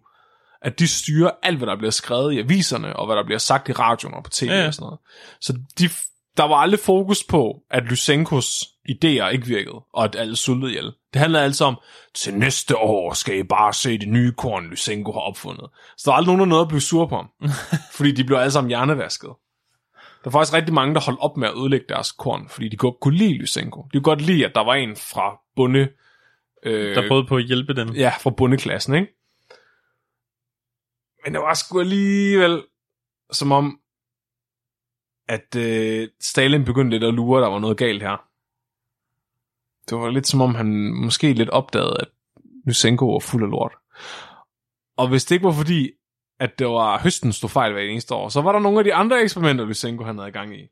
at de styrer alt, hvad der bliver skrevet i aviserne, og hvad der bliver sagt i radioen og på tv Ja, ja. og sådan noget. Så de, der var aldrig fokus på, at Lysenkos idéer ikke virkede, og at alle sultede ihjel. Det handlede altså om, til næste år skal I bare se det nye korn, Lysenko har opfundet. Så der var aldrig nogen, der nåede at blive sur på ham, fordi de blev alle sammen hjernevasket. Der var faktisk rigtig mange, der holdt op med at ødelægge deres korn, fordi de godt kunne lide Lysenko. De kunne godt lide, at der var en fra bunde... Øh, Der prøvede på at hjælpe dem. Ja, fra bundeklassen, ikke? Men det var sgu alligevel som om, at øh, Stalin begyndte lidt at lure, at der var noget galt her. Det var lidt som om, han måske lidt opdagede, at Lysenko var fuld af lort. Og hvis det ikke var fordi, at det var høsten stod fejl hver eneste år, så var der nogle af de andre eksperimenter, Lysenko han havde gang i.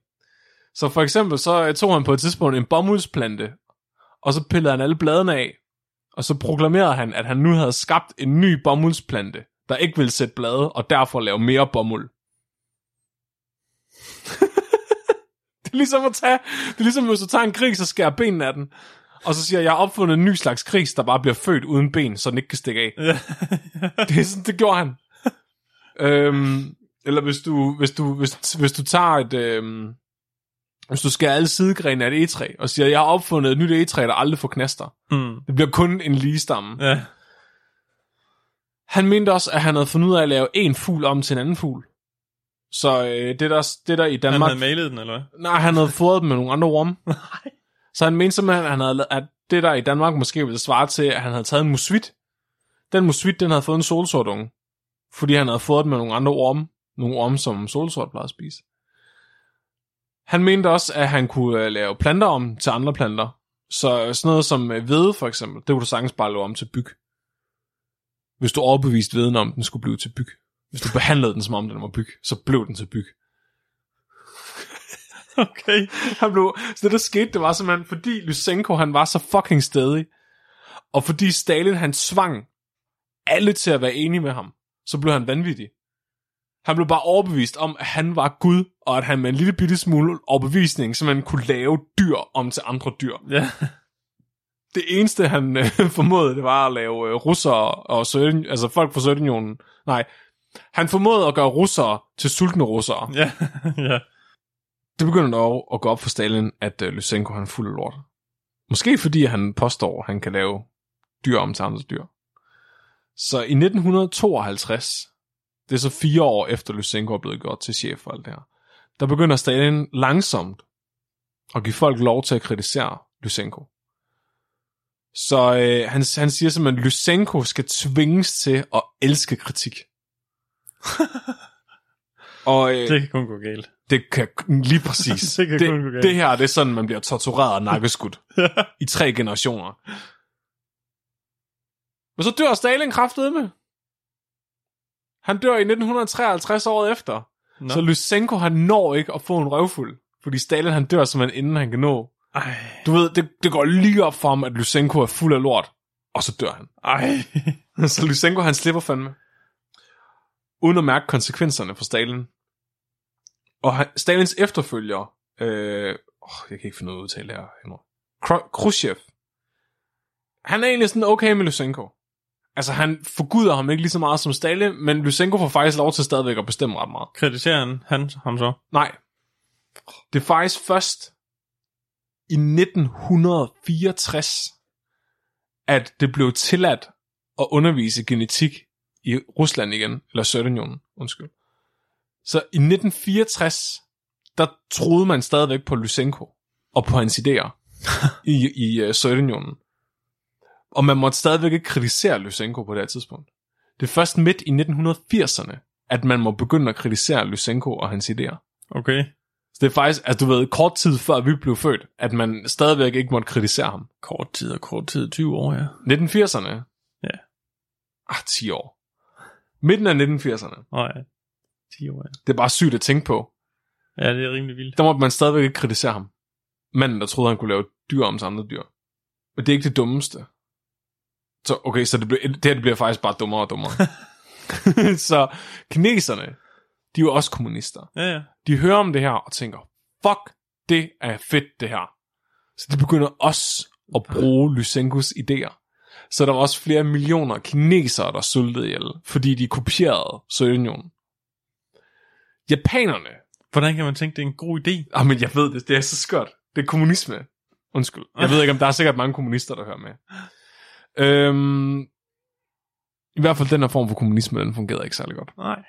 Så for eksempel, så øh, tog han på et tidspunkt en bomuldsplante, og så pillede han alle bladene af, og så proklamerede han, at han nu havde skabt en ny bomuldsplante, der ikke ville sætte blade, og derfor lave mere bomuld. det er ligesom at tage, det er ligesom hvis du tager en gris og skærer benene af den, og så siger jeg, jeg har opfundet en ny slags gris, der bare bliver født uden ben, så den ikke kan stikke af. Det, er sådan, det gjorde han. øhm, eller hvis du, hvis du, hvis, hvis du tager et, øhm, hvis du skærer alle sidegrene af et egetræ, og siger, jeg har opfundet et nyt egetræ, der aldrig får knaster. Mm. Det bliver kun en lige stamme. Ja. Han mente også, at han havde fundet ud af at lave en fugl om til en anden fugl. Så øh, det, der, det der i Han Danmark... havde malet den, eller hvad? Nej, han havde fået dem med nogle andre orme. Så han mente simpelthen, at, han havde, at det der i Danmark måske ville svare til, at han havde taget en musvit. Den musvit, den havde fået en solsortunge. Fordi han havde fået den med nogle andre orme. Nogle orme, som solsort plejede at spise. Han mente også, at han kunne øh, lave planter om til andre planter. Så sådan noget som øh, hvede, for eksempel, det kunne du sagtens bare lave om til byg. Hvis du overbeviste viden om, den skulle blive til byg. Hvis du behandlede den, som om den var byg, så blev den til byg. Okay. Han blev, så det der skete, det var simpelthen, fordi Lysenko, han var så fucking stedig, og fordi Stalin, han svang alle til at være enige med ham, så blev han vanvittig. Han blev bare overbevist om, at han var Gud, og at han med en lille bitte smule overbevisning, så man kunne lave dyr om til andre dyr. Ja. Det eneste, han øh, formåede, det var at lave øh, russere og Sovjet, altså folk fra Sovjetunionen. Nej, han formåede at gøre russere til sultne russere. Ja. ja. Det begynder dog at gå op for Stalin, at øh, Lysenko han er fuld af lort. Måske fordi han påstår, at han kan lave dyr om til andre dyr. Så i 1952, det er så fire år efter Lysenko er blevet gjort til chef for alt det her, der begynder Stalin langsomt at give folk lov til at kritisere Lysenko. Så øh, han, han siger simpelthen, at Lysenko skal tvinges til at elske kritik. Og, øh, Det kan kun gå galt. det kan lige præcis. Det kan det, kun gå galt. det her, det er sådan, man bliver tortureret og nakkeskudt i tre generationer. Men så dør Stalin kraftedeme. Han dør i 1953 året efter. Nå. Så Lysenko, han når ikke at få en røvfuld. Fordi Stalin, han dør simpelthen inden han kan nå. Ej. Du ved, det, det går lige op for ham, at Lysenko er fuld af lort. Og så dør han. Ej. så Lysenko, han slipper fandme. Uden at mærke konsekvenserne for Stalin. Og han, Stalins efterfølger, øh, oh, jeg kan ikke finde ud af at udtale det her. Khrushchev. Han er egentlig sådan okay med Lysenko. Altså, han forguder ham ikke lige så meget som Stalin, men Lysenko får faktisk lov til stadigvæk at bestemme ret meget. Kritiserer han, han ham så? Nej. Det er faktisk først i 1964, at det blev tilladt at undervise genetik i Rusland igen, eller Sovjetunionen, undskyld. Så i 1964, der troede man stadigvæk på Lysenko og på hans idéer i, i uh, Sovjetunionen. Og man måtte stadigvæk ikke kritisere Lysenko på det her tidspunkt. Det er først midt i 1980'erne, at man må begynde at kritisere Lysenko og hans idéer. Okay. Så det er faktisk, altså du ved, kort tid før vi blev født, at man stadigvæk ikke måtte kritisere ham. Kort tid og kort tid, 20 år, ja. 1980'erne? Ja. Ah, 10 år. Midten af 1980'erne. Åh ja. 10 år, ja. Det er bare sygt at tænke på. Ja, det er rimelig vildt. Der måtte man stadigvæk ikke kritisere ham. Manden, der troede, han kunne lave dyr om andre dyr. Men det er ikke det dummeste. Så okay, så det, bliver, det her det bliver faktisk bare dummere og dummere. så kineserne, de er jo også kommunister. Ja, ja. de hører om det her og tænker, fuck, det er fedt det her. Så de begynder også at bruge Lysenkos idéer. Så der var også flere millioner kinesere, der sultede ihjel, fordi de kopierede Sovjetunionen. Japanerne, Hvordan kan man tænke, det er en god idé? ah, men jeg ved det, det er så skørt. Det er kommunisme. Undskyld. Jeg ved ikke, om der er sikkert mange kommunister, der hører med. Øhm, I hvert fald den her form for kommunisme, den fungerede ikke særlig godt. Nej.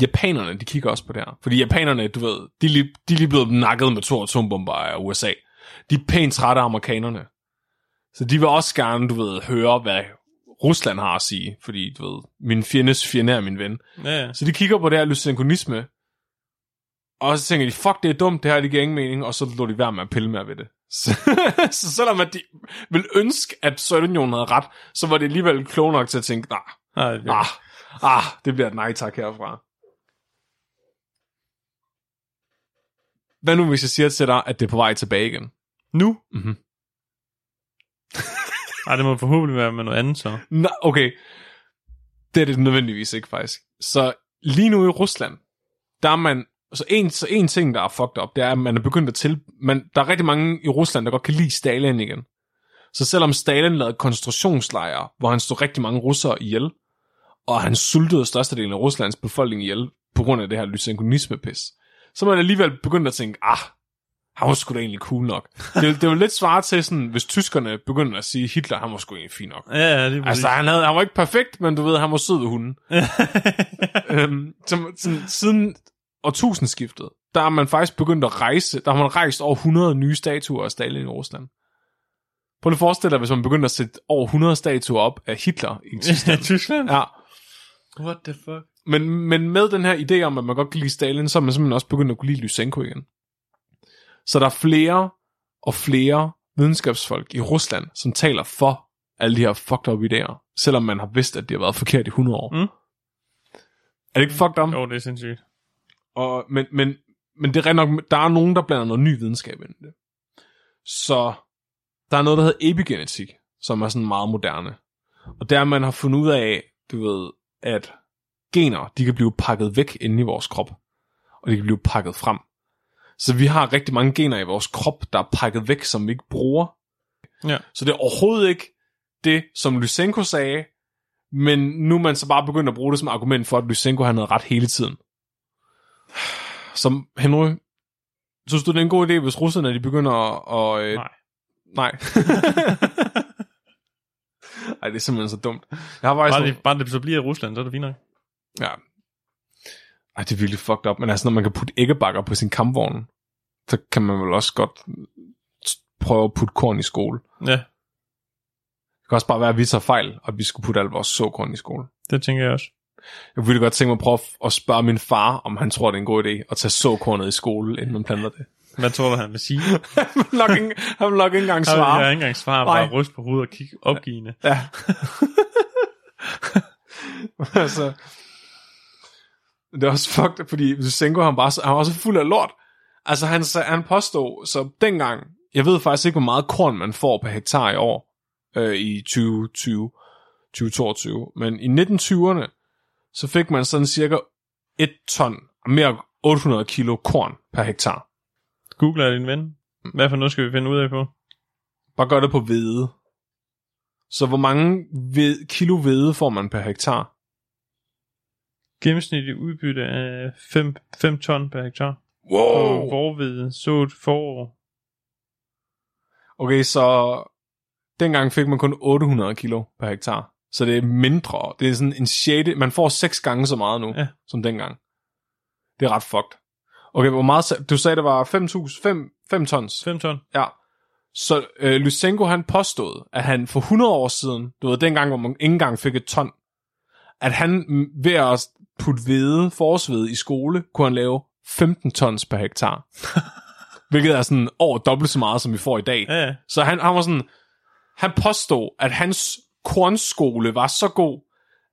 japanerne, de kigger også på det her. Fordi japanerne, du ved, de er lige, de er lige blevet nakket med to atombomber af USA. De er pænt trætte af amerikanerne. Så de vil også gerne, du ved, høre, hvad Rusland har at sige. Fordi, du ved, min fjendes fjende er min ven. Ja, ja. Så de kigger på det her lysenkonisme, og så tænker de, fuck, det er dumt, det her det giver ingen mening, og så lå de være med at pille med ved det. Så, så selvom at de ville ønske, at Sovjetunionen havde ret, så var det alligevel kloge nok til at tænke, nej, Nej, det, ah, ah, det bliver et nej tak herfra. Hvad nu, hvis jeg siger til dig, at det er på vej tilbage igen? Nu? Mhm. Nej, det må forhåbentlig være med noget andet, så. Nej, okay. Det er det nødvendigvis ikke, faktisk. Så lige nu i Rusland, der er man... Så en, så en ting, der er fucked up, det er, at man er begyndt at til... Man, der er rigtig mange i Rusland, der godt kan lide Stalin igen. Så selvom Stalin lavede koncentrationslejre, hvor han stod rigtig mange russere ihjel, og han sultede størstedelen af Ruslands befolkning ihjel, på grund af det her lysenkonisme-pis, så er man alligevel begyndt at tænke, ah, han var sgu da egentlig cool nok. Det, det var lidt svaret til sådan, hvis tyskerne begyndte at sige, Hitler, han var sgu egentlig fin nok. Ja, ja, det Altså, han, havde, han var ikke perfekt, men du ved, han var sød ved hunden. øhm, som, sådan, siden årtusindskiftet, der er man faktisk begyndt at rejse, der har man rejst over 100 nye statuer af Stalin i Rusland. Prøv lige at forestille dig, hvis man begynder at sætte over 100 statuer op af Hitler i Tyskland. Tyskland? ja. What the fuck? Men, men med den her idé om, at man godt kan lide Stalin, så er man simpelthen også begyndt at kunne lide Lysenko igen. Så der er flere og flere videnskabsfolk i Rusland, som taler for alle de her fucked up idéer, selvom man har vidst, at de har været forkert i 100 år. Mm. Er det ikke fucked up? Jo, det er sindssygt. Og, men, men, men det er nok, der er nogen, der blander noget ny videnskab ind i det. Så der er noget, der hedder epigenetik, som er sådan meget moderne. Og der man har fundet ud af, du ved, at gener, de kan blive pakket væk inde i vores krop. Og de kan blive pakket frem. Så vi har rigtig mange gener i vores krop, der er pakket væk, som vi ikke bruger. Ja. Så det er overhovedet ikke det, som Lysenko sagde, men nu er man så bare begyndt at bruge det som argument for, at Lysenko han havde ret hele tiden. Som Henry, synes du, det er en god idé, hvis russerne de begynder at... Øh, Nej. Nej. Ej, det er simpelthen så dumt. Jeg har faktisk... Bare det, bare det så bliver i Rusland, så er det fint nok. Ja. Ej, det er virkelig fucked up. Men altså, når man kan putte æggebakker på sin kampvogn, så kan man vel også godt prøve at putte korn i skole. Ja, Det kan også bare være, at vi tager fejl, og vi skulle putte alt vores såkorn i skole. det tænker jeg også. Jeg ville godt tænke mig at prøve at spørge min far, om han tror, det er en god idé at tage såkornet i skole, inden man planter det. Hvad tror du, han vil sige? han vil nok ikke, han vil nok ikke engang svare. har ikke engang svar, bare Nej. ryst på hovedet og kigge opgivende. Ja. altså, det er også fucked, fordi Lysenko, han, bare, han var så fuld af lort. Altså, han, han påstod, så dengang, jeg ved faktisk ikke, hvor meget korn man får per hektar i år, øh, i 2020, 2022, men i 1920'erne, så fik man sådan cirka 1 ton, mere 800 kilo korn per hektar. Google er din ven. Hvad for noget skal vi finde ud af på? Bare gør det på hvede. Så hvor mange ved, kilo hvede får man per hektar? Gennemsnitlig udbytte af 5, 5 ton per hektar. Wow! Og vorved så et forår. Okay, så dengang fik man kun 800 kilo per hektar. Så det er mindre. Det er sådan en sjette. Man får seks gange så meget nu, Ja. som dengang. Det er ret fucked. Okay, hvor meget... Du sagde, det var 5.000, 5, 5 tons. 5 ton. Ja. Så øh, Lysenko, han påstod, at han for 100 år siden, du ved, dengang, hvor man ikke engang fik et ton, at han ved at putte hvede, forårsvede i skole, kunne han lave 15 tons per hektar. Hvilket er sådan over dobbelt så meget, som vi får i dag. Ja, ja. Så han, han var sådan, han påstod, at hans kornskole var så god,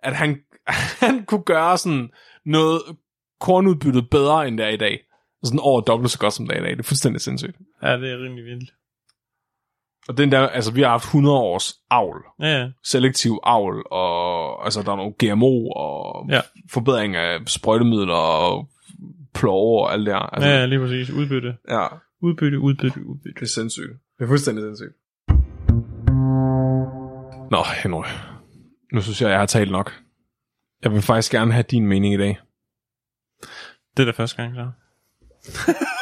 at han, han kunne gøre sådan noget kornudbyttet bedre, end det er i dag. Sådan over dobbelt så godt, som det er i dag. Det er fuldstændig sindssygt. ja, det er rimelig vildt. Og den der, altså vi har haft 100 års avl, Ja, ja. selektiv avl, og altså der er nogle GMO, og Ja. forbedring af sprøjtemidler, og plove og alt det her. Altså, Ja, ja, lige præcis. Udbytte. ja, Udbytte, udbytte, udbytte. det er sindssygt. Det er fuldstændig sindssygt. Nå, Henry. Nu synes jeg, jeg har talt nok. Jeg vil faktisk gerne have din mening i dag. Det er da første gang, så.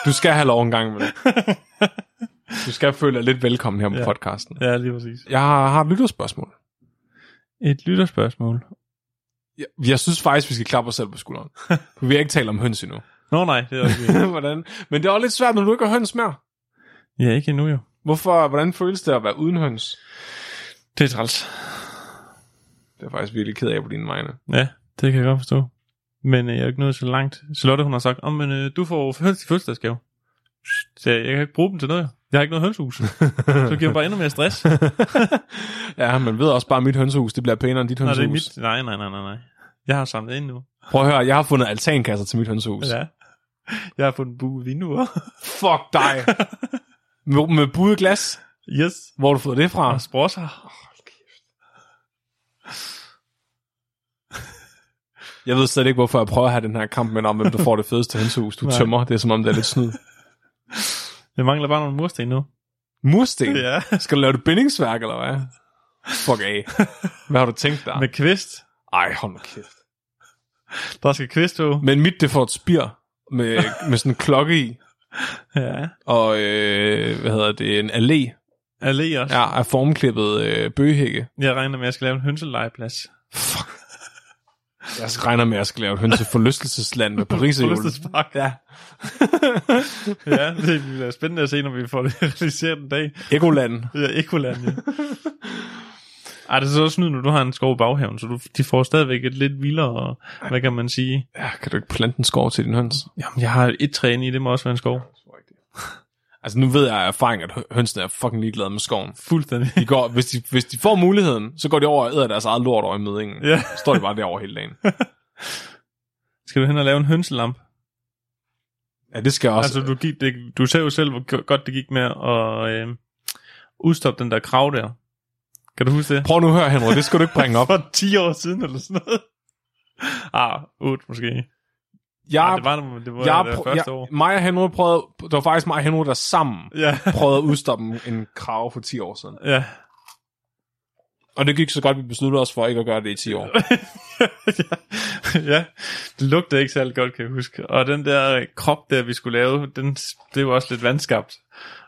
Du skal have lov en gang med det. Du skal føle dig lidt velkommen her på Ja. podcasten. Ja, lige præcis. Jeg har, har et lytterspørgsmål. Et lytterspørgsmål. Jeg, jeg synes faktisk, vi skal klappe os selv på skulderen. For vi har ikke talt om høns endnu. Nå nej, det er også ikke. hvordan? Men det er også lidt svært, når du ikke har høns mere. Ja, ikke endnu jo. Hvorfor, hvordan føles det at være uden høns? Det er træls. Det er faktisk virkelig ked af på dine vegne. Ja, det kan jeg godt forstå. Men øh, jeg er ikke nået så langt. Charlotte, hun har sagt, om, men øh, du får høns til fødselsdagsgave. Så jeg, jeg kan ikke bruge dem til noget. Jeg har ikke noget hønsehus. så giver bare endnu mere stress. ja, man ved også bare, at mit hønsehus, det bliver pænere end dit Nej, hønsehus. det er mit. Nej, nej, nej, nej, nej. Jeg har samlet ind nu. Prøv at høre, jeg har fundet altankasser til mit hønsehus. Ja. Jeg har fundet buet vinduer. Fuck dig. med, med buet glas. Yes. Hvor har du fået det fra? Og sprosser. Jeg ved slet ikke, hvorfor jeg prøver at have den her kamp med, om hvem der får det fedeste hønsehus. Du Nej. tømmer. Det er som om, det er lidt snyd. Jeg mangler bare nogle mursten nu. Mursten? Ja. Skal du lave det bindingsværk, eller hvad? Fuck af. Hvad har du tænkt dig? Med kvist. Ej, hold nu kæft. Der skal kvist på. Men mit, det får et spir med, med sådan en klokke i, Ja. og øh, hvad hedder det, en allé Allé også. ja, af formklippet øh, bøgehække. Jeg regner med, at jeg skal lave en hønselegeplads. Fuck. Jeg regner med, at jeg skal lave et hønse forlystelsesland med Paris i Forlystelsespark. Ja. ja, det bliver spændende at se, når vi får det realiseret en dag. Egoland. Ja, Ekoland, ja. Ej, det er så også snyd, når du har en skov i baghaven, så du, de får stadigvæk et lidt vildere, hvad kan man sige? Ja, kan du ikke plante en skov til din høns? Jamen, jeg har et træ i, det må også være en skov. Altså, nu ved jeg af erfaring, at hø- hønsene er fucking ligeglade med skoven. Fuldstændig. De går, hvis, de, hvis de får muligheden, så går de over og æder deres eget lort over i mødingen. Ja. Så står de bare derovre hele dagen. Skal du hen og lave en hønselamp? Ja, det skal jeg også. Altså, du, gik, det, du ser jo selv, hvor go- godt det gik med at øh, udstoppe den der krav der. Kan du huske det? Prøv nu at høre, Henrik, det skal du ikke bringe op. For 10 år siden eller sådan noget. Ah, 8 måske. Jeg, Nej, det var, det var jeg, det første jeg, år. mig og Henrik prøvede, det var faktisk mig og Henrik, der sammen Ja, prøvede at udstoppe en- krav for 10 år siden. ja. Og det gik så godt, vi besluttede os for ikke at gøre det i 10 år. ja, det lugtede ikke særlig godt, kan jeg huske. Og den der krop der, vi skulle lave, den, det var også lidt vandskabt.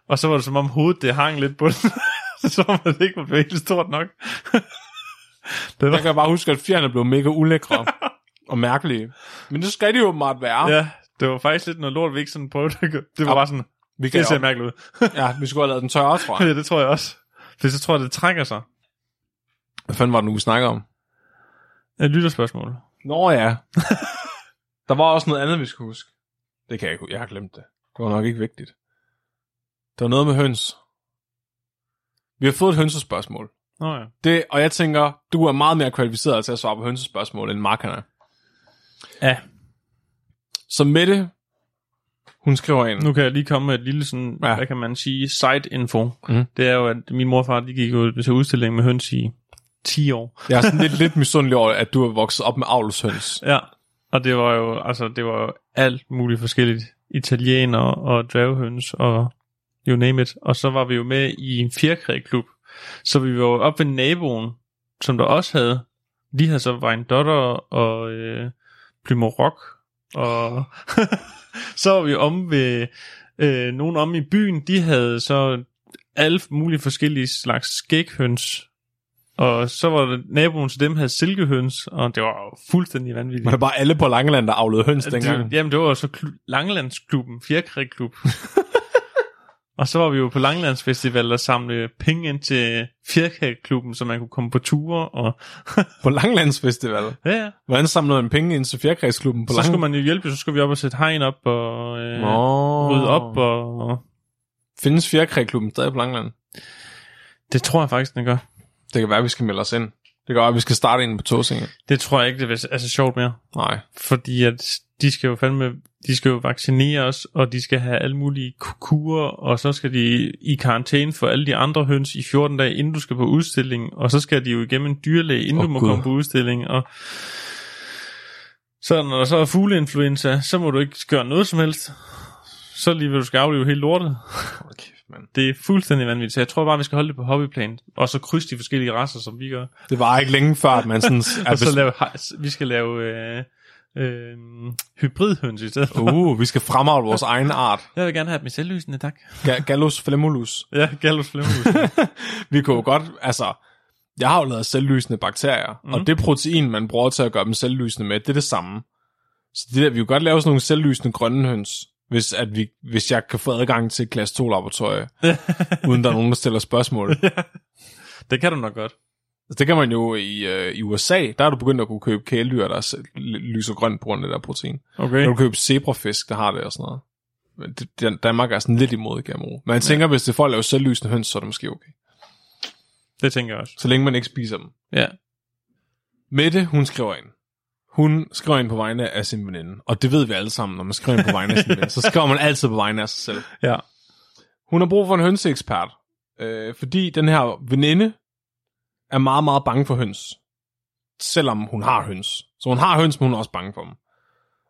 Og så var det som om hovedet, det hang lidt på den. så var man ikke var virkelig stort nok. det var, Jeg kan bare huske, at fjerne blev mega ulækre og mærkelige. Men det skal de jo meget være. ja, det var faktisk lidt noget lort, vi ikke sådan prøvede. Det var Ja. bare sådan, vi, kan det ser mærkeligt ud. ja, vi skulle have lavet den tørre, tror jeg. ja, det tror jeg også. For så tror jeg, det trækker sig. Hvad fanden var det nu, vi snakker om? Et lytterspørgsmål. Nå ja. Der var også noget andet, vi skulle huske. Det kan jeg ikke. Jeg har glemt det. Det var nok ikke vigtigt. Der var noget med høns. Vi har fået et hønsespørgsmål. Nå ja. Det, og jeg tænker, du er meget mere kvalificeret til at svare på hønsespørgsmål, end Mark han er. Ja, Så Mette, hun skriver ind. nu kan jeg lige komme med et lille sådan, Ja. hvad kan man sige, side-info. Mhm. Det er jo, at min morfar, de gik jo til udstilling med høns i 10 år. Jeg er sådan lidt, lidt misundelig over, at du er vokset op med avlshøns. Ja, og det var jo, altså, det var jo alt muligt forskelligt. Italiener og dværghøns og you name it. Og så var vi jo med i en fjerkræklub. Så vi var jo op ved naboen, som der også havde. De havde så Vejen Dotter og øh, Plymouth Rock. Og så var vi om ved øh, nogen om i byen. De havde så alle mulige forskellige slags skæghøns. Og så var det naboen til dem havde silkehøns, og det var fuldstændig vanvittigt. Men det var bare alle på Langeland, der avlede høns dengang. Det, jamen, det var så klu- Langelandsklubben, Fjerkræklub. og så var vi jo på Langelandsfestival og samle penge ind til Fjerkræklubben, så man kunne komme på ture. Og På Langlandsfestival. ja, ja. Hvordan samlede man penge ind til fjerkræsklubben på Så skulle man jo hjælpe, så skulle vi op og sætte hegn op og øh, rydde op. Og, Findes fjerkræklubben stadig på Langland? det tror jeg faktisk, den gør. Det kan være, vi skal melde os ind. Det være, at vi skal starte ind på Tåsinge. Det tror jeg ikke, det er så sjovt mere. Nej. Fordi at de skal jo fandme, de skal jo vaccinere os, og de skal have alle mulige ku- kurer, og så skal de i karantæne for alle de andre høns i 14 dage, inden du skal på udstilling, og så skal de jo igennem en dyrlæge, inden oh, du må Gud. komme på udstilling, og så når der så er fugleinfluenza, så må du ikke gøre noget som helst. Så lige vil du skal aflive hele lortet. Hold mand. Det er fuldstændig vanvittigt. Så jeg tror bare, vi skal holde det på hobbyplan, og så krydse de forskellige raser, som vi gør. Det var ikke længe før, at man sådan... Og så lave, vi skal lave øh, øh, hybridhøns i stedet for. uh, vi skal fremavle vores egen art. Jeg vil gerne have dem i selvlysende, tak. Ga- Gallus flemulus. Ja, Gallus flemmus. vi kunne jo godt... Altså, jeg har jo lavet selvlysende bakterier, mm. og det protein, man bruger til at gøre dem selvlysende med, det er det samme. Så det der, vi kunne godt lave sådan nogle selvlysende grønne høns, hvis, at vi, hvis jeg kan få adgang til klasse 2-laboratoriet, uden der er nogen, der stiller spørgsmål. det kan du nok godt. Altså, det kan man jo i, øh, i USA, der er du begyndt at kunne købe kæledyr, der er lyser grønt på grund af det der protein. Okay. Der kan du købe zebrafisk, der har det og sådan noget. det, det, Danmark er sådan lidt imod GMO. Men jeg tænker, hvis det er for at lave selvlysende høns, så er det måske okay. Det tænker jeg også. Så længe man ikke spiser dem. Ja. Mette, hun skriver ind. Hun skriver ind på vegne af sin veninde. Og det ved vi alle sammen, når man skriver ind på vegne af sin veninde. Så skriver man altid på vegne af sig selv. Ja. Hun har brug for en hønseekspert. Øh, fordi den her veninde er meget, meget bange for høns. Selvom hun har høns. Så hun har høns, men hun er også bange for dem.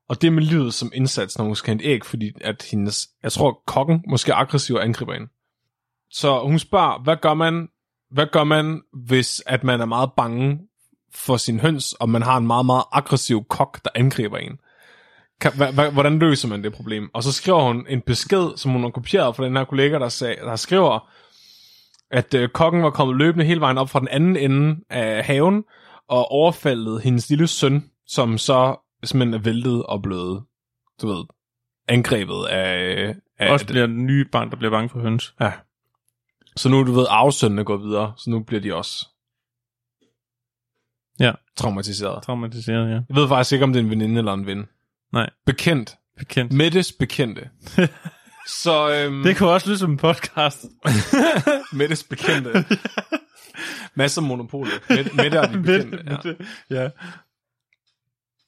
Og det er med livet som indsats, når hun skal hente æg, fordi at hendes, jeg tror, kokken måske er aggressiv og angriber hende. Så hun spørger, hvad gør man, hvad gør man, hvis at man er meget bange for sin høns, og man har en meget, meget aggressiv kok, der angriber en? Kan, hva, hva, hvordan løser man det problem? Og så skriver hun en besked, som hun har kopieret fra den her kollega, der, sag, der skriver, at øh, kokken var kommet løbende hele vejen op fra den anden ende af haven, og overfaldet hendes lille søn, som så simpelthen er væltet og blevet, du ved, angrebet af... af Også bliver den nye barn, der bliver bange for høns. Ja. Så nu, du ved, arvesønnene går videre, så nu bliver de også Ja. traumatiseret. Traumatiseret, ja. Jeg ved faktisk ikke, om det er en veninde eller en ven. Nej, Bekendt. bekendt. Mettes bekendte. så øhm, Det kunne også lyde som en podcast. Mettes bekendte. Masser af monopolet. Mette, Mette er de bekendte. Ja. ja. ja.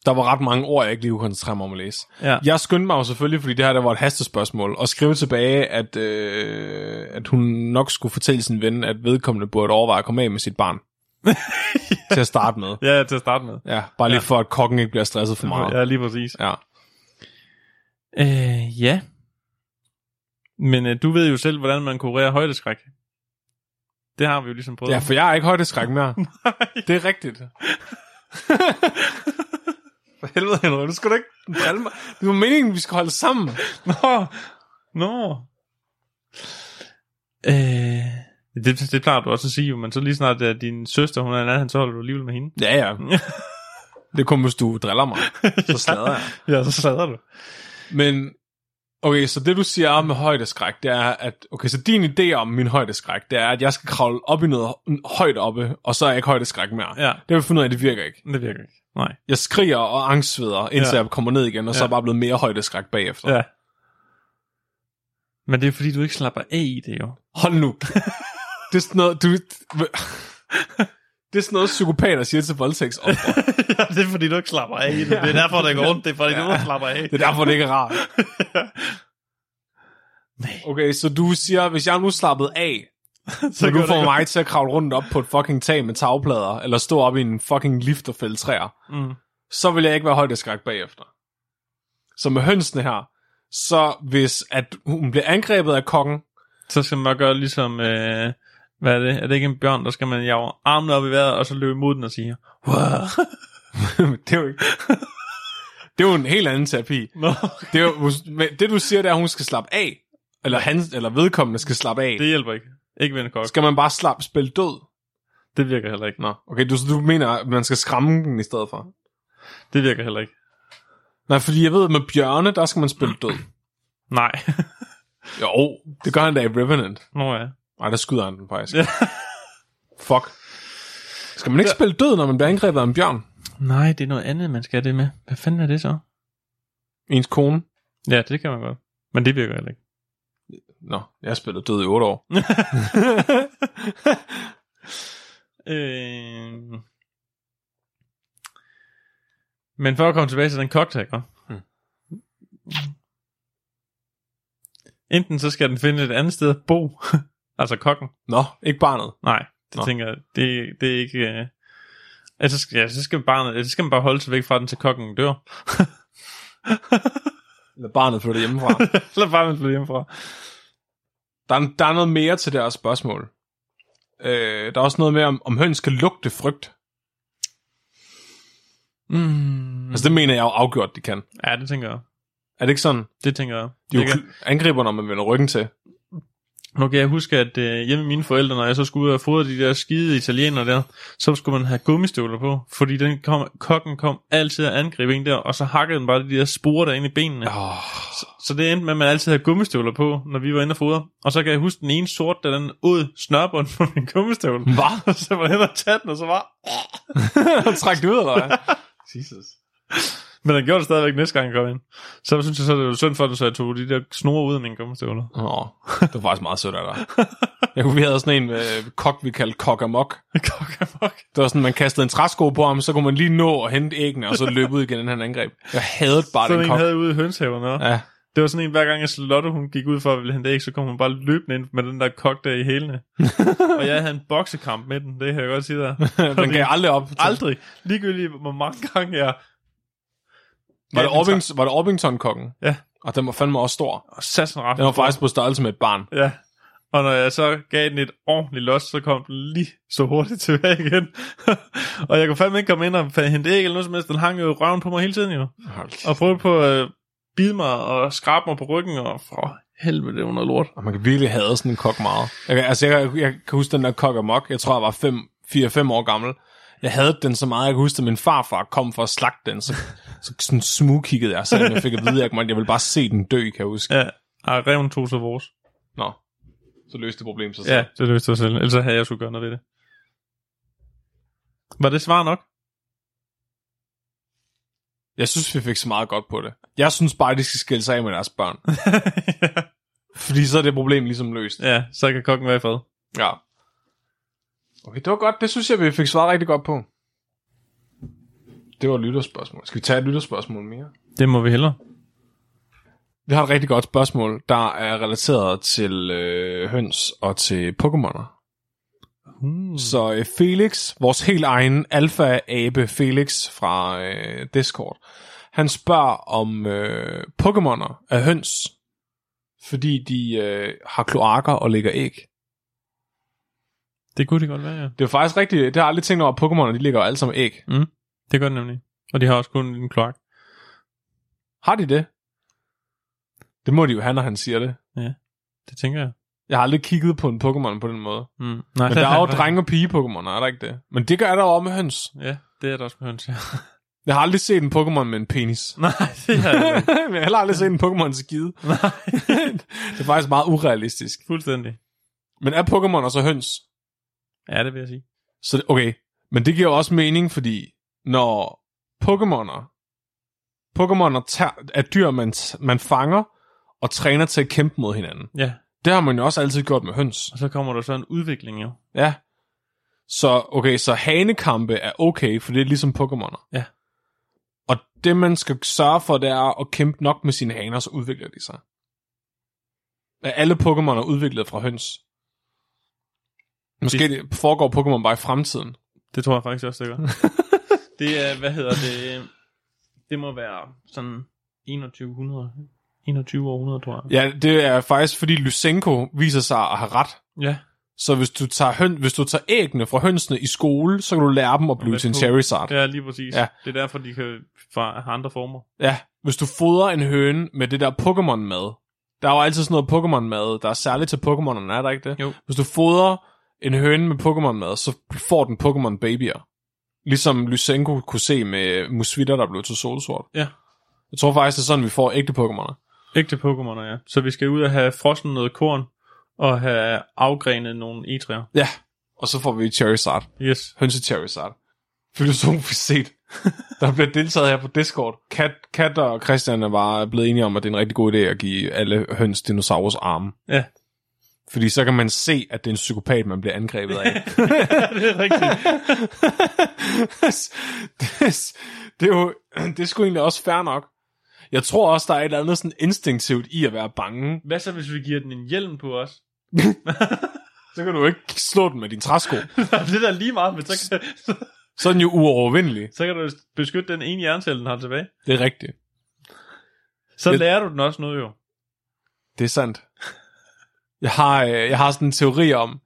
Der var ret mange ord, jeg ikke lige kunne koncentrere mig om at læse. Ja. Jeg skyndte mig jo selvfølgelig, fordi det her der var et hastespørgsmål, og skrive tilbage, at, øh, at hun nok skulle fortælle sin ven, at vedkommende burde overveje at komme af med sit barn. Til at starte med. Ja, til at starte med. Ja, bare lige ja. for, at kokken ikke bliver stresset for meget. Ja, lige præcis. Ja. Øh, ja. Men øh, du ved jo selv, hvordan man kurerer højdeskræk. Det har vi jo ligesom prøvet. ja, for jeg er ikke højdeskræk mere. det er rigtigt. for helvede, Henrik, du skal da ikke drille mig. Det var meningen, vi skal holde sammen. Nå, nå. Øh, det, det plejer du også at sige, men så lige snart at din søster, hun er en anden, så holder du alligevel med hende. Ja, ja. Det er kun, hvis du driller mig. Så slader jeg. Ja, så slader du. Men, okay, så det du siger om med højdeskræk, det er, at, okay, så din idé om min højdeskræk, det er, at jeg skal kravle op i noget højt oppe, og så er jeg ikke højdeskræk mere. Ja. Det har vi fundet ud af, det virker ikke. Det virker ikke. Nej. Jeg skriger og angstsveder, indtil Ja. jeg kommer ned igen, og så Ja. er jeg bare blevet mere højdeskræk bagefter. Ja. Men det er fordi, du ikke slapper af i det jo. Hold nu. det er sådan noget, du... det er sådan noget, psykopater siger til voldtægtsoffer. ja, det er fordi, du ikke slapper af det. Det er derfor, det går rundt. Det er fordi, du ikke slapper af. Det er derfor, det ikke er rart. Nej. Okay, så du siger, hvis jeg nu slappede af, så Så du det får godt. mig til at kravle rundt op på et fucking tag med tagplader, eller stå op i en fucking lift og fælde træer, Mm. så vil jeg ikke være højdeskræk bagefter. Så med hønsene her, så hvis at hun bliver angrebet af kongen, Så skal man gøre ligesom, øh, hvad er det? Er det ikke en bjørn, der skal man jage armene op i vejret, og så løbe mod den og sige, wow. det er jo ikke... Det er jo en helt anden terapi. Nå, Det, er jo, det du siger, det er, at hun skal slappe af. Eller, han, eller vedkommende skal slappe af. det hjælper ikke. Ikke en kok. Skal man bare slappe spille død? Det virker heller ikke. Nå, okay, du, du mener, at man skal skræmme den i stedet for? Det virker heller ikke. Nej, fordi jeg ved, at med bjørne, der skal man spille død. Nej. Jo, det gør han da i Revenant. Nå ja. Nej, der skyder han den faktisk. Ja. Fuck. Skal man ikke spille død, når man bliver angrebet af en bjørn? Nej, det er noget andet, man skal have det med. Hvad fanden er det så? Ens kone? Ja, det kan man godt. Men det virker heller ikke. Nå, jeg har spillet død i otte år. øh... Men for at komme tilbage til den cocktail, Hmm. Enten så skal den finde et andet sted at bo, altså kokken. Nå, ikke barnet. Nej, det Nå. Tænker jeg, det, det er ikke... Øh... Altså, skal- ja, så skal, barnet, så skal man bare holde sig væk fra den, til kokken dør. Eller barnet flytter hjemmefra. Eller man flytter hjemmefra. Der er, der er noget mere til det her spørgsmål. Øh, der er også noget med, om, om høns kan lugte frygt. Mm. Altså, det mener jeg jo afgjort, de kan. Ja, det tænker jeg. Er det ikke sådan? Det tænker jeg. De er Det jo kan- angriber, når man vender ryggen til. Nu kan jeg huske, at øh, hjemme mine forældre, når jeg så skulle ud og fodre de der skide italienere der, så skulle man have gummistøvler på, fordi den kom, kokken kom altid at angribe en der, og så hakkede den bare de der spore der inde i benene. Oh, Så det endte med, at man altid havde gummistøvler på, når vi var inde og fodre. Og så kan jeg huske den ene sort, der den ud snørbånd på min gummistøvle. Hvad? Og så var jeg hen og tage den, og så var... Træk ud, eller hvad? Jesus. Men han gjorde det stadigvæk næste gang, jeg kom ind. Så synes jeg så, det var synd for, du så jeg tog de der snore ud af mine gummistøvler. Åh, det var faktisk meget sødt af dig. Jeg kunne, vi havde sådan en øh, kok, vi kaldte kok amok. Kokamok. Det var sådan, man kastede en træsko på ham, så kunne man lige nå at hente æggene, og så løbe ud igen, inden han angreb. Jeg havde bare Sådan den en kok. havde ude i hønshaven også. Ja, Det var sådan en, hver gang jeg Lotte, hun gik ud for at ville hente æg, så kom hun bare løbende ind med den der kok der i hælene. og jeg havde en boksekamp med den, det kan jeg godt sige der. den gav aldrig op. Aldrig. Ligegyldigt, hvor mange gange jeg... Var det, Orpings, var det Orpington-kokken? Ja. Og den var fandme også stor. Og sassen ret. Den var faktisk på størrelse med et barn. Ja. Og når jeg så gav den et ordentligt los, så kom den lige så hurtigt tilbage igen. og jeg kunne fandme ikke komme ind og hente æg eller noget som helst. Den hang jo røven på mig hele tiden jo. Og prøvede på at bide mig og skrabe mig på ryggen, og for helvede, det var noget lort. Og man kan virkelig have sådan en kok meget. Jeg, altså, jeg, jeg kan huske den der kok amok. Jeg tror, jeg var 4-5 år gammel. Jeg havde den så meget, jeg kan huske, at min farfar kom for at slagte den. Så, så sådan smugkiggede jeg, så jeg fik at vide, at jeg, jeg ville bare se den dø, kan jeg huske. Ja, og reven tog så vores. Nå, så løste det problem sig Ja, det løste sig selv. Ellers havde jeg skulle gøre noget ved det. Var det svar nok? Jeg synes, vi fik så meget godt på det. Jeg synes bare, at de skal skille sig af med deres børn. Fordi så er det problem ligesom løst. ja, så kan kokken være i fred. Ja. Okay, det var godt. Det synes jeg, vi fik svaret rigtig godt på. Det var lytterspørgsmål. Skal vi tage et lytterspørgsmål mere? Det må vi hellere. Vi har et rigtig godt spørgsmål, der er relateret til øh, høns og til Pokémoner. Hmm. Så øh, Felix, vores helt egen alfa-abe Felix fra øh, Discord, han spørger om øh, Pokémoner er høns, fordi de øh, har kloakker og lægger æg. Det kunne det godt være, ja. Det er faktisk rigtigt, det har jeg aldrig tænkt over, at Pokémoner de lægger jo alle sammen æg. Det gør det nemlig. Og de har også kun en kloak. Har de det? Det må de jo have, når han siger det. Det tænker jeg. Jeg har aldrig kigget på en Pokémon på den måde. Mm. Nej, Men der er jo drenge- og pige-Pokémoner, er der ikke det? Men det gør der jo også med høns. Ja, det er der også med høns, ja. Jeg har aldrig set en Pokémon med en penis. Nej, det er det ikke. Men jeg har heller aldrig set en Pokémon skide. Nej, det er faktisk meget urealistisk. fuldstændig. Men er Pokémon også høns? Ja, det vil jeg sige. Så okay, men det giver også mening, fordi når Pokémoner, Pokémoner tager, er dyr, man, man fanger og træner til at kæmpe mod hinanden. Ja, Det har man jo også altid gjort med høns. og så kommer der så en udvikling jo. Ja. Så okay, så hanekampe er okay, for det er ligesom Pokémoner. Ja. Og det man skal sørge for, det er at kæmpe nok med sine haner, så udvikler de sig. Er alle Pokémoner udviklet fra høns? Måske det foregår Pokémon bare i fremtiden. Det tror jeg faktisk også, det gør. det er, hvad hedder det? Det må være sådan 2100. 21 århundrede, tror jeg. Ja, det er faktisk fordi Lysenko viser sig at have ret. Ja. Så hvis du tager, høn, hvis du tager æggene fra hønsene i skole, så kan du lære dem at blive til en. Charizard. Ja, lige præcis. Ja. Det er derfor, de kan fra have andre former. Ja, hvis du fodrer en høne med det der Pokémon-mad. Der er jo altid sådan noget Pokémon-mad, der er særligt til Pokémonerne, er der ikke det? Jo. Hvis du fodrer en høne med Pokémon-mad, så får den Pokémon-babyer. Ligesom Lysenko kunne se med musvitter, der blev til solsort. Ja. Jeg tror faktisk, det er sådan, vi får ægte Pokémoner. Ægte Pokémoner, ja. Så vi skal ud og have frossen noget korn, og have afgrenet nogle etræer. Ja, og så får vi Charizard. Yes. Hønse Charizard. Filosofisk set. der bliver deltaget her på Discord. Kat, Kat og Christian er bare blevet enige om, at det er en rigtig god idé at give alle høns dinosaurus arme. Ja. Fordi så kan man se, at det er en psykopat, man bliver angrebet af. det er rigtigt. det, det, er jo, det er sgu egentlig også fair nok. Jeg tror også, der er et eller andet sådan instinktivt i at være bange. Hvad så, hvis vi giver den en hjelm på os? Så kan du ikke slå den med din træsko. det er da lige meget, men så kan, Så er den jo uovervindelig. så kan du beskytte den ene hjernecelle, den har tilbage. Det er rigtigt. Så Jeg- lærer du den også noget jo. Det er sandt. Jeg har, øh, jeg har sådan en teori om,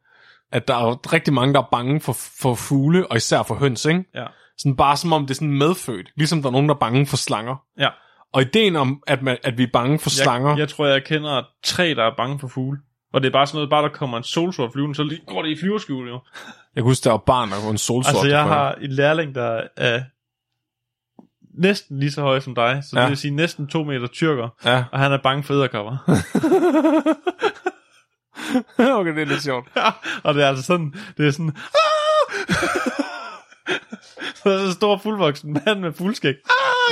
at der er rigtig mange, der er bange for, for fugle, og især for høns, ikke? Ja. Sådan bare som om det er sådan medfødt. Ligesom der er nogen, der er bange for slanger. Ja. Og ideen om, at, man, at vi er bange for slanger... Jeg, jeg tror, jeg kender tre, der er bange for fugle. Og det er bare sådan noget, bare der kommer en solsort flyvende, så lige går det i flyverskjul jo. Jeg kan huske, der var barn, der var en solsort. Altså, jeg har en lærling, der er næsten lige så høj som dig, så Ja. ja. det vil sige næsten to meter tyrker, Ja, og han er bange for æderkopper. okay, det er lidt sjovt. og det er altså sådan, det er sådan, "Ah!" så er så stor fuldvoksen mand med fuldskæg.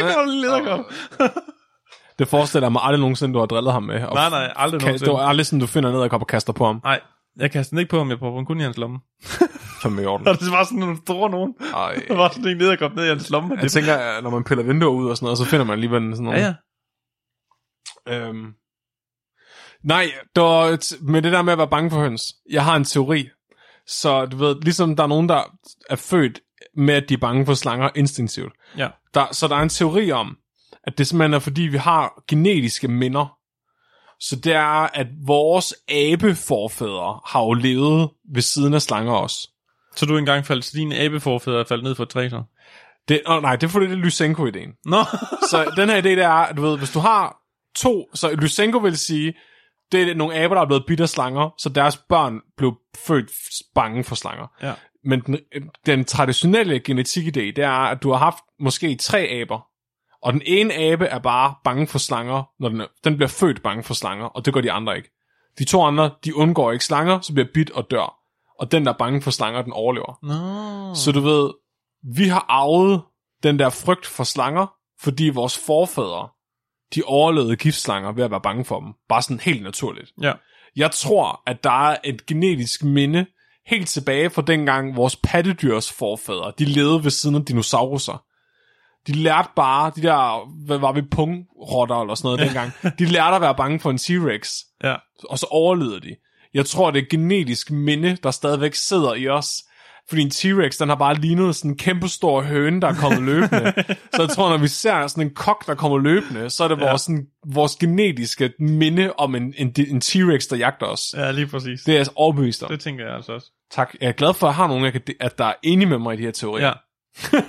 Ah, gammel lederkop. Det forestiller jeg mig aldrig nogensinde, du har drillet ham med. Nej, nej, aldrig kan, nogensinde. det var aldrig sådan, du finder ned og og kaster på ham. Nej, jeg kaster den ikke på ham, jeg prøver den kun i hans lomme. Fem i orden. Og det var sådan nogle store nogen. Ej. Der var sådan en lederkop ned i hans lomme. Jeg Det, tænker, når man piller vinduer ud og sådan noget, så finder man alligevel sådan nogle... ja, ja. Øhm. Nej, der, med det der med at være bange for høns. Jeg har en teori. Så du ved, ligesom der er nogen, der er født med, at de er bange for slanger instinktivt. Ja. Der, så der er en teori om, at det simpelthen er, fordi vi har genetiske minder. Så det er, at vores abeforfædre har jo levet ved siden af slanger også. Så du engang faldt til dine abeforfædre og faldt ned for et træ, så? Det, oh, nej, det er fordi, det er Lysenko-ideen. Nå, Så den her idé, det er, at du ved, hvis du har to, så Lysenko vil sige, det er nogle aber, der er blevet bidt af slanger, så deres børn blev født bange for slanger. Ja. Men den, den traditionelle genetikidé, det er, at du har haft måske tre aber, og den ene abe er bare bange for slanger, når den, den bliver født bange for slanger, og det gør de andre ikke. De to andre, de undgår ikke slanger, så bliver bidt og dør. Og den, der er bange for slanger, den overlever. Nå. Så du ved, vi har arvet den der frygt for slanger, fordi vores forfædre, de overlevede giftslanger ved at være bange for dem. Bare sådan helt naturligt. Ja. Jeg tror, at der er et genetisk minde helt tilbage fra dengang vores pattedyrs forfædre, de levede ved siden af dinosauruser. De lærte bare, de der, hvad var vi, pungrotter eller sådan noget dengang, de lærte at være bange for en T-Rex, Ja. og så overlevede de. Jeg tror, det er et genetisk minde, der stadigvæk sidder i os. Fordi en T-Rex, den har bare lignet sådan en kæmpe stor høne, der er kommet løbende. så jeg tror, når vi ser sådan en kok, der kommer løbende, så er det Ja. vores, sådan, vores genetiske minde om en, en, en T-Rex, der jagter os. Ja, lige præcis. Det er jeg altså overbevist om. Det tænker jeg altså også. Tak. Jeg er glad for, at jeg har nogen, at der er enige med mig i de her teorier. Ja.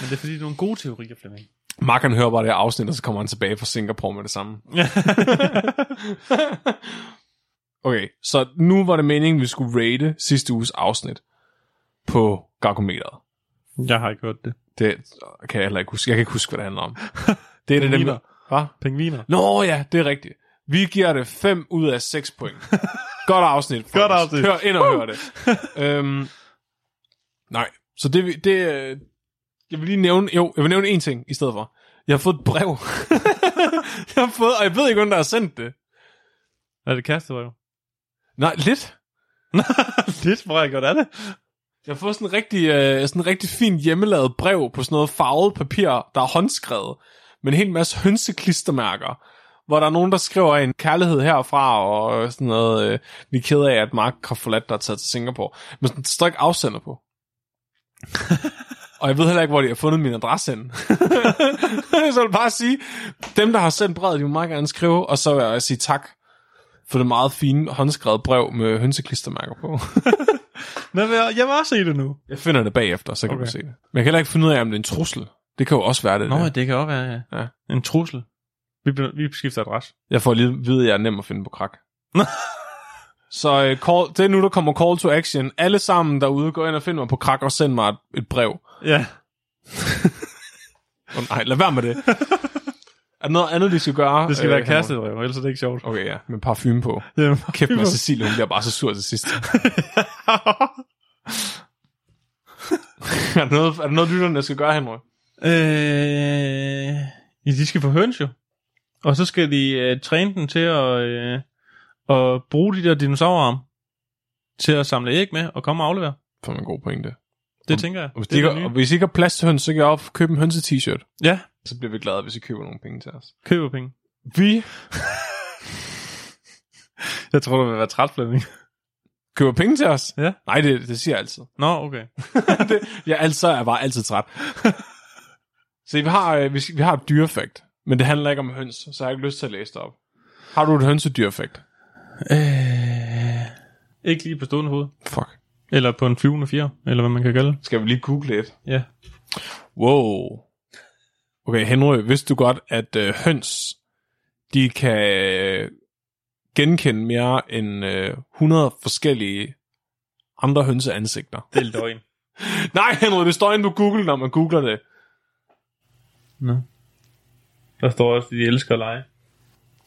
Men det er fordi, det er nogle gode teorier, Flemming. Mark han hører bare det her afsnit, og så kommer han tilbage fra Singapore med det samme. Okay, så nu var det meningen, vi skulle rate sidste uges afsnit på Gargometeret. jeg har ikke hørt det. Det kan jeg heller ikke huske. Jeg kan ikke huske, hvad det handler om. Det er det, dem. Hvad? Pingviner. Nå ja, det er rigtigt. Vi giver det 5 ud af 6 point. Godt afsnit. Godt afsnit. Hør ind og hør det. øhm, nej, så det, det, øh, jeg vil lige nævne, jo, jeg vil nævne en ting i stedet for. Jeg har fået et brev. jeg har fået, og jeg ved ikke, hvem der har sendt det. Er det kærestebrev? Nej, lidt. Lidt, hvor jeg godt er det. Jeg har fået sådan en rigtig, øh, sådan en rigtig fin hjemmelavet brev på sådan noget farvet papir, der er håndskrevet, med en hel masse hønseklistermærker, hvor der er nogen, der skriver en kærlighed herfra, og sådan noget, øh, vi er kede af, at Mark har forladt dig og taget til Singapore. Men sådan, der står ikke afsender på. og jeg ved heller ikke, hvor de har fundet min adresse hen. så jeg vil bare sige, dem, der har sendt brevet, de må meget gerne skrive, og så vil jeg sige tak for det meget fine håndskrevet brev med hønseklistermærker på. Nå, jeg, jeg vil også se det nu. Jeg finder det bagefter, så kan okay. Du se det. Men jeg kan heller ikke finde ud af, om det er en trussel. Det kan jo også være det. Nå, der. det kan også være ja. Ja. en trussel. Vi, vi skifter adresse. Jeg får lige at vide, at jeg er nem at finde på krak. så uh, call, det er nu, der kommer call to action. Alle sammen derude, gå ind og find mig på krak og send mig et, et brev. Ja. Oh, nej, lad være med det. Er der noget andet, vi skal gøre? Det skal øh, være kærestebrev, ellers er det ikke sjovt. Okay, ja, med parfume på. Ja. Kæft med Cecilie, hun bliver bare så sur til sidst. er, der noget, er der noget, lytterne skal gøre, Henrik? øh, ja, de skal få høns jo. Og så skal de øh, træne den til at, øh, at bruge de der dinosaurarm til at samle æg med og komme og aflevere. For en god pointe. Det Og- tænker jeg. Og hvis, det de er ikke, og hvis I ikke har plads til høns, så kan jeg op købe en hønse-t-shirt. Ja, Så bliver vi glade, hvis I køber nogle penge til os. køber penge. Vi Jeg tror, du vil være træt, Flemming. køber penge til os? Ja. Nej, det, det siger jeg altid. Nå, okay. det, jeg altid er bare altid træt. Så vi har, øh, vi, vi har et dyrefakt, men det handler ikke om høns, så jeg har ikke lyst til at læse det op. Har du et hønsedyrefakt? Øh, ikke lige på stående hoved. Fuck. Eller på en flyvende fjer, eller hvad man kan kalde det. Skal vi lige google et? Ja. Wow. Okay, Henry, vidste du godt, at øh, høns, de kan øh, genkende mere end øh, 100 forskellige andre hønseansigter? Det er løgn. Nej, Henry, det står inde på Google, når man googler det. Nå. Der står også, at de elsker at lege.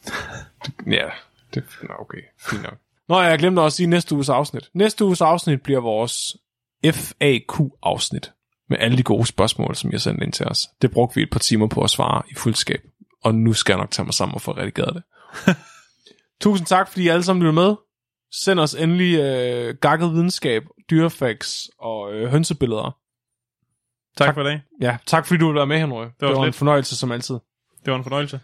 Ja, det nå, okay, fint nok. Nå, jeg glemte også at sige næste uges afsnit. Næste uges afsnit bliver vores FAQ-afsnit med alle de gode spørgsmål, som I har sendt ind til os. Det brugte vi et par timer på at svare i fuldskab, og nu skal jeg nok tage mig sammen og få redigeret det. Tusind tak, fordi I alle sammen lytter med. Send os endelig øh, gakket videnskab, dyrefacts og øh, hønsebilleder. Tak, Tak. for i dag. Ja, tak fordi du ville være med, Henry. Det var, det var en lidt. fornøjelse som altid. Det var en fornøjelse.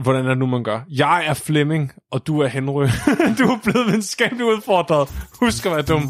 Hvordan er det nu, man gør? Jeg er Flemming, og du er Henry. du er blevet videnskabeligt udfordret. Husk at være dum.